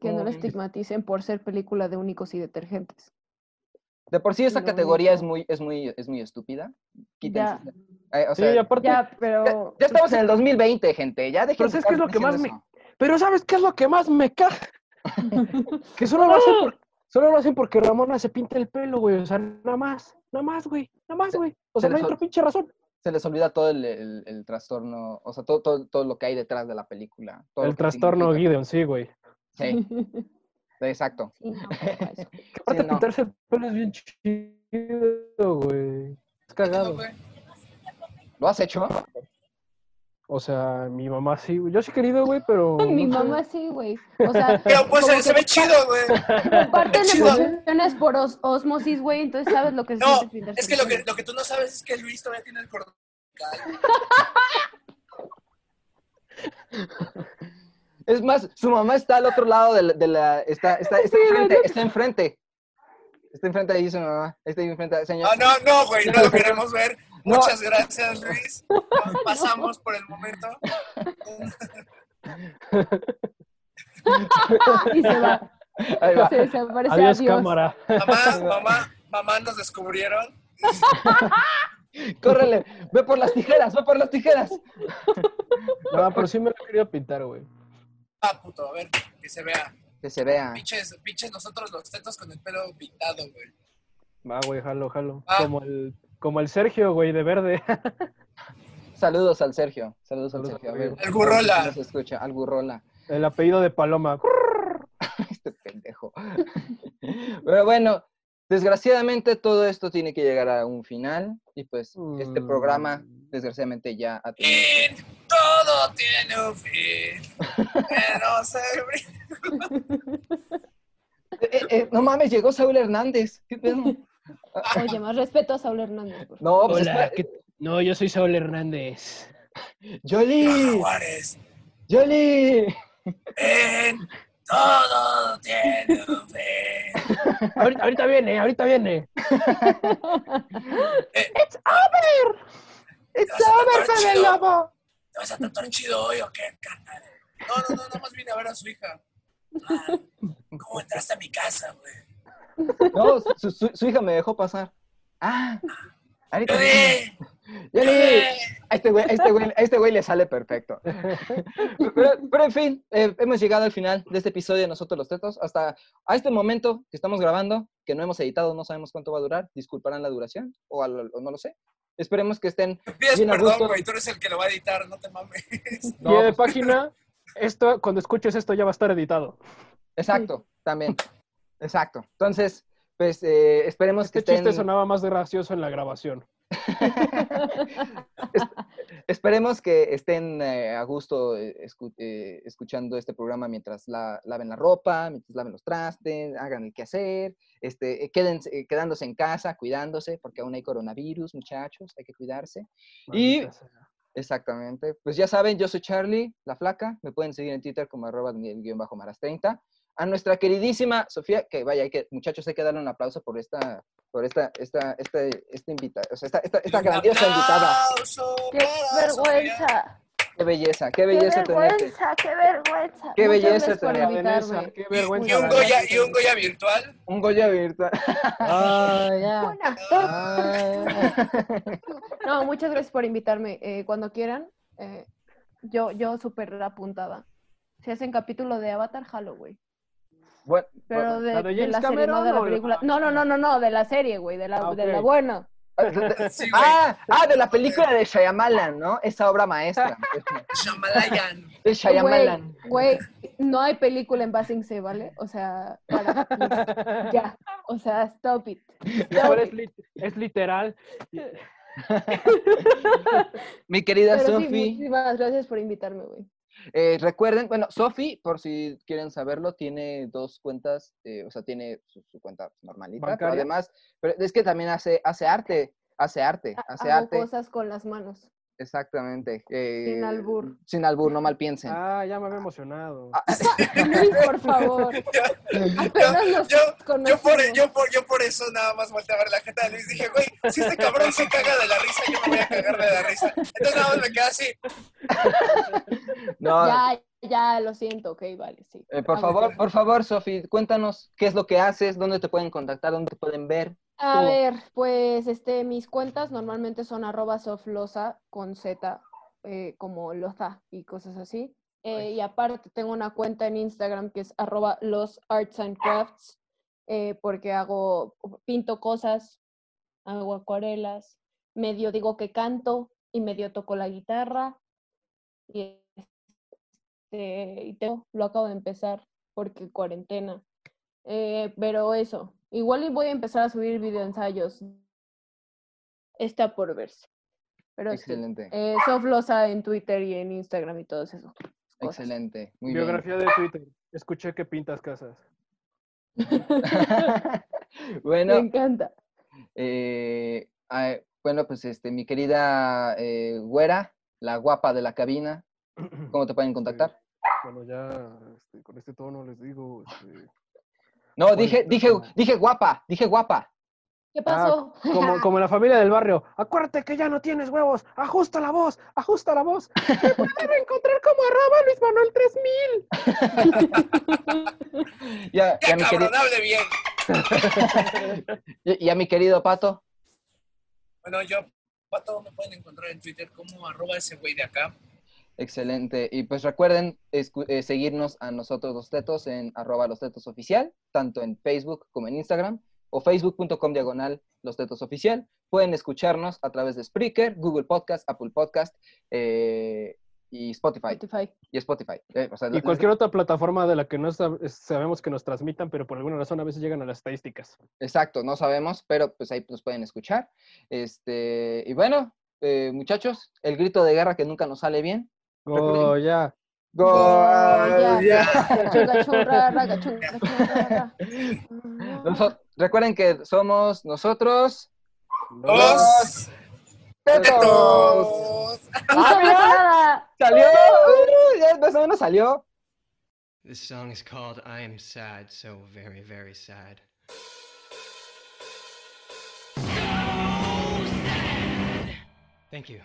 Speaker 6: Que no
Speaker 3: ¿Cómo
Speaker 6: lo estigmaticen por ser película de únicos y detergentes.
Speaker 3: De por sí esa
Speaker 6: Lo
Speaker 3: categoría es muy, es muy, es muy estúpida.
Speaker 6: Ya.
Speaker 3: Eh, o
Speaker 5: Sí,
Speaker 3: sea,
Speaker 5: aparte,
Speaker 6: ya, pero...
Speaker 3: ya estamos en el 2020, gente. Ya dejen
Speaker 5: Pero
Speaker 3: de
Speaker 5: ¿sabes qué es lo que más me- pero ¿sabes qué es lo que más me caga? Que solo lo hacen por- solo lo hacen porque Ramona se pinta el pelo, güey. O sea, nada más, nada más, güey. Nada más, güey. O
Speaker 3: se
Speaker 5: sea, no hay otra pinche razón.
Speaker 3: Se les olvida todo el, el- el trastorno, o sea, todo, todo, todo lo que hay detrás de la película. todo
Speaker 5: El trastorno
Speaker 3: significa.
Speaker 5: Gideon, sí, güey.
Speaker 3: Sí, exacto.
Speaker 6: Sí, no, pero eso.
Speaker 5: Que aparte
Speaker 3: no.
Speaker 5: pintarse el pelo es bien chido, güey. Es cagado.
Speaker 3: ¿Lo has hecho?
Speaker 5: O sea, mi mamá sí, güey. Yo sí he querido, güey, pero.
Speaker 6: Mi
Speaker 5: no sé.
Speaker 6: mamá sí, güey. O sea,
Speaker 4: Pero pues se, ve chido, güey.
Speaker 6: comparten
Speaker 4: chido.
Speaker 6: emociones por os- osmosis, güey, entonces sabes lo que se
Speaker 4: No,
Speaker 6: siente
Speaker 4: es que lo que, lo que tú no sabes es que Luis todavía tiene el cordón.
Speaker 3: Es más, su mamá está al otro lado de la... de la- está, está, está enfrente, está enfrente. Está enfrente ahí su mamá. Está ahí enfrente, señor.
Speaker 4: Ah, no, no, güey, no lo queremos ver.
Speaker 3: No.
Speaker 4: Muchas gracias, Luis. Pasamos por el momento.
Speaker 6: Y se va.
Speaker 3: Ahí va.
Speaker 6: Se desaparece.
Speaker 5: Adiós,
Speaker 6: Adiós.
Speaker 5: cámara.
Speaker 4: Mamá, mamá, mamá, nos descubrieron.
Speaker 3: Córrele, ve por las tijeras, ve por las tijeras.
Speaker 5: No, pero sí me lo he querido pintar, güey.
Speaker 4: Ah, puto, a ver, que se vea.
Speaker 3: Que se vea.
Speaker 4: Pinches, pinches nosotros los tetos con el pelo pintado, güey.
Speaker 5: Va, güey, jalo, jalo.
Speaker 4: Ah.
Speaker 5: Como el, como el Sergio, güey, de verde.
Speaker 3: Saludos al Sergio. Saludos al
Speaker 5: Saludos
Speaker 3: Sergio. A
Speaker 5: al
Speaker 3: ver,
Speaker 5: Sergio.
Speaker 4: Al Gurrola.
Speaker 3: nos escucha, al Gurrola.
Speaker 5: el apellido de Paloma.
Speaker 3: Este pendejo. Pero bueno, desgraciadamente todo esto tiene que llegar a un final. Y pues este programa,
Speaker 5: Mm.
Speaker 3: desgraciadamente, ya ha tenido.
Speaker 4: Y todo tiene un fin. Pero se
Speaker 3: Eh, eh, no mames, llegó Saúl Hernández. ¿Qué pedo?
Speaker 6: Oye, más respeto a Saúl Hernández. por favor.
Speaker 3: No, pues
Speaker 5: Hola,
Speaker 3: espera.
Speaker 5: ¿qué- no, yo soy Saúl Hernández.
Speaker 3: ¡Yoli!
Speaker 4: Juárez.
Speaker 3: ¡Yoli!
Speaker 4: En todo tiene un fin.
Speaker 5: Ahorita, ahorita viene, ahorita viene.
Speaker 4: Eh,
Speaker 3: ¡It's
Speaker 4: vas a
Speaker 3: over,
Speaker 4: chido?
Speaker 3: Lobo!
Speaker 4: ¿Te vas a tatuar chido hoy o qué, carnal? No, no, no, nada más vine a ver a su hija. Ah, ¿Cómo entraste a mi casa, güey?
Speaker 3: No, su, su- su hija me dejó pasar. Ah, ahorita.
Speaker 4: ¡Yoli!
Speaker 3: A este güey, a este güey, a este güey le sale perfecto. Pero, pero en fin, eh, hemos llegado al final de este episodio de Nosotros los Tetos. Hasta a este momento que estamos grabando, que no hemos editado, no sabemos cuánto va a durar. Disculparán la duración o, al- o no lo sé. Esperemos que estén.
Speaker 4: Me pides
Speaker 3: Bien
Speaker 4: perdón, güey, tú eres el que lo va a editar, no te mames.
Speaker 3: No,
Speaker 5: y de
Speaker 3: pues,
Speaker 5: página, esto, cuando escuches esto ya va a estar editado.
Speaker 3: exacto, también. Exacto. Entonces, pues eh, esperemos que
Speaker 5: Este
Speaker 3: estén.
Speaker 5: chiste sonaba más gracioso en la grabación.
Speaker 3: Esperemos que estén eh, a gusto eh, escu- eh, escuchando este programa mientras la- laven la ropa, mientras laven los trastes, hagan el quehacer, este, eh, quédense- eh, quedándose en casa, cuidándose, porque aún hay coronavirus, muchachos, hay que cuidarse. Y
Speaker 5: sea.
Speaker 3: Exactamente. Pues ya saben, yo soy Charlie, la flaca. Me pueden seguir en Twitter como arroba Daniel-Maras30. A nuestra queridísima Sofía, que vaya, hay que, muchachos, hay que darle un aplauso por esta, por esta, esta, este, esta invitada, o sea, esta, esta, esta
Speaker 4: Un
Speaker 3: grandiosa invitada.
Speaker 6: ¡Qué vergüenza!
Speaker 3: Qué belleza, qué
Speaker 6: ¡Qué
Speaker 3: belleza tenerte.
Speaker 6: vergüenza! ¡Qué vergüenza!
Speaker 3: Qué belleza
Speaker 6: gracias por
Speaker 3: tener-
Speaker 5: Vanessa,
Speaker 6: invitarme.
Speaker 5: qué
Speaker 4: Y
Speaker 5: vergüenza.
Speaker 4: un
Speaker 5: Vanessa.
Speaker 4: Goya, y un Goya virtual.
Speaker 3: Un Goya virtual.
Speaker 5: Ya.
Speaker 6: Una,
Speaker 5: Ah,
Speaker 6: No, muchas gracias por invitarme. Eh, cuando quieran, eh, yo, yo súper apuntada. Si hacen capítulo de Avatar, güey.
Speaker 3: Bueno,
Speaker 6: Pero de,
Speaker 5: ¿La de
Speaker 6: de la serie, no de la película. No, no, no, no, no, de la serie, güey, de la,
Speaker 5: Ah,
Speaker 6: de la buena.
Speaker 4: Sí,
Speaker 3: ah, ah, de la película de Shyamalan, ¿no? Esa obra maestra.
Speaker 4: Shamalayan.
Speaker 3: De Shyamalan.
Speaker 6: Güey, güey, no hay película en Basing C, ¿vale? O sea, para, ya. O sea, stop it.
Speaker 5: Mejor
Speaker 6: Stop
Speaker 5: es, lit- es literal.
Speaker 3: Mi querida
Speaker 6: Pero sí,
Speaker 3: Sofi.
Speaker 6: muchísimas gracias por invitarme, güey.
Speaker 3: Eh, recuerden, bueno, Sofi, por si quieren saberlo, tiene dos cuentas, eh, o sea, tiene su, su cuenta normalita, pero
Speaker 5: ¿Bancaria?
Speaker 3: además, pero es que también hace, hace arte, hace arte, hace
Speaker 6: Hago
Speaker 3: arte,
Speaker 6: cosas con las manos.
Speaker 3: Exactamente. eh,
Speaker 6: albur.
Speaker 3: Sin albur, no mal piensen.
Speaker 5: Ah, ya me había emocionado.
Speaker 3: Ah,
Speaker 6: Luis, por favor. Apenas
Speaker 4: Yo, yo, por, yo, por, yo por eso nada más volteé a ver la gente de Luis. Dije, güey, si este cabrón se caga de la risa, yo me voy a cagar de la risa. Entonces nada más me quedé así.
Speaker 3: no,
Speaker 6: Ya, ya, lo siento, ok, vale, sí.
Speaker 3: eh, por favor,
Speaker 6: bueno.
Speaker 3: por favor, Sofi, cuéntanos qué es lo que haces, dónde te pueden contactar, dónde te pueden ver.
Speaker 6: A ver, pues este, mis cuentas normalmente son arroba soflosa con Z, eh, como loza y cosas así. Eh, y aparte tengo una cuenta en Instagram que es arroba los arts and crafts, eh, porque hago, pinto cosas, hago acuarelas, medio digo que canto y medio toco la guitarra. Y, este, y tengo- lo acabo de empezar porque cuarentena. Pero eso, igual y voy a empezar a subir videoensayos. Está por verse. Pero sí,
Speaker 3: Excelente,
Speaker 6: eh, Soflosa en Twitter y en Instagram y esas cosas.
Speaker 3: excelente, muy bien.
Speaker 5: Biografía de Twitter. Escuché que pintas casas.
Speaker 6: Me
Speaker 3: bueno,
Speaker 6: encanta.
Speaker 3: eh, bueno, pues este, mi querida eh, güera, la guapa de la cabina, ¿cómo te pueden contactar?
Speaker 5: Bueno, ya este, con este tono les digo. este,
Speaker 3: No, dije, dije, dije guapa, dije guapa.
Speaker 6: ¿Qué
Speaker 5: ah,
Speaker 6: pasó?
Speaker 5: como, como en la familia del barrio. Acuérdate que ya no tienes huevos. Ajusta la voz, ajusta la voz. Me pueden encontrar como arroba Luis Manuel 3000.
Speaker 3: Ya,
Speaker 4: Ya,
Speaker 3: ya mi querido,
Speaker 4: hable bien.
Speaker 3: y a mi querido Pato.
Speaker 4: Bueno, yo, Pato, me pueden encontrar en Twitter como arroba ese güey de acá.
Speaker 3: Excelente. Y pues recuerden escu- eh, seguirnos a nosotros los tetos en arroba los tetos oficial, tanto en Facebook como en Instagram, o facebook.com diagonal los tetos oficial. Pueden escucharnos a través de Spreaker, Google Podcast, Apple Podcast eh, y Spotify.
Speaker 6: Spotify.
Speaker 3: Y Spotify. Eh, o sea,
Speaker 5: Y
Speaker 3: les-
Speaker 5: cualquier otra plataforma de la que no sab- sabemos que nos transmitan, pero por alguna razón a veces llegan a las estadísticas.
Speaker 3: Exacto, no sabemos, pero pues ahí nos pueden escuchar. Este, y bueno, eh, muchachos, el grito de guerra que nunca nos sale bien.
Speaker 5: Oh, ya.
Speaker 6: Goya.
Speaker 3: Goya.
Speaker 6: Ra, ra.
Speaker 3: Noso- recuerden que somos nosotros
Speaker 4: Los
Speaker 3: tetos.
Speaker 6: nada.
Speaker 3: ¡Salió! ¡Uh! ya más o menos salió.
Speaker 10: This song is called I Am Sad, so very, very sad. Thank you.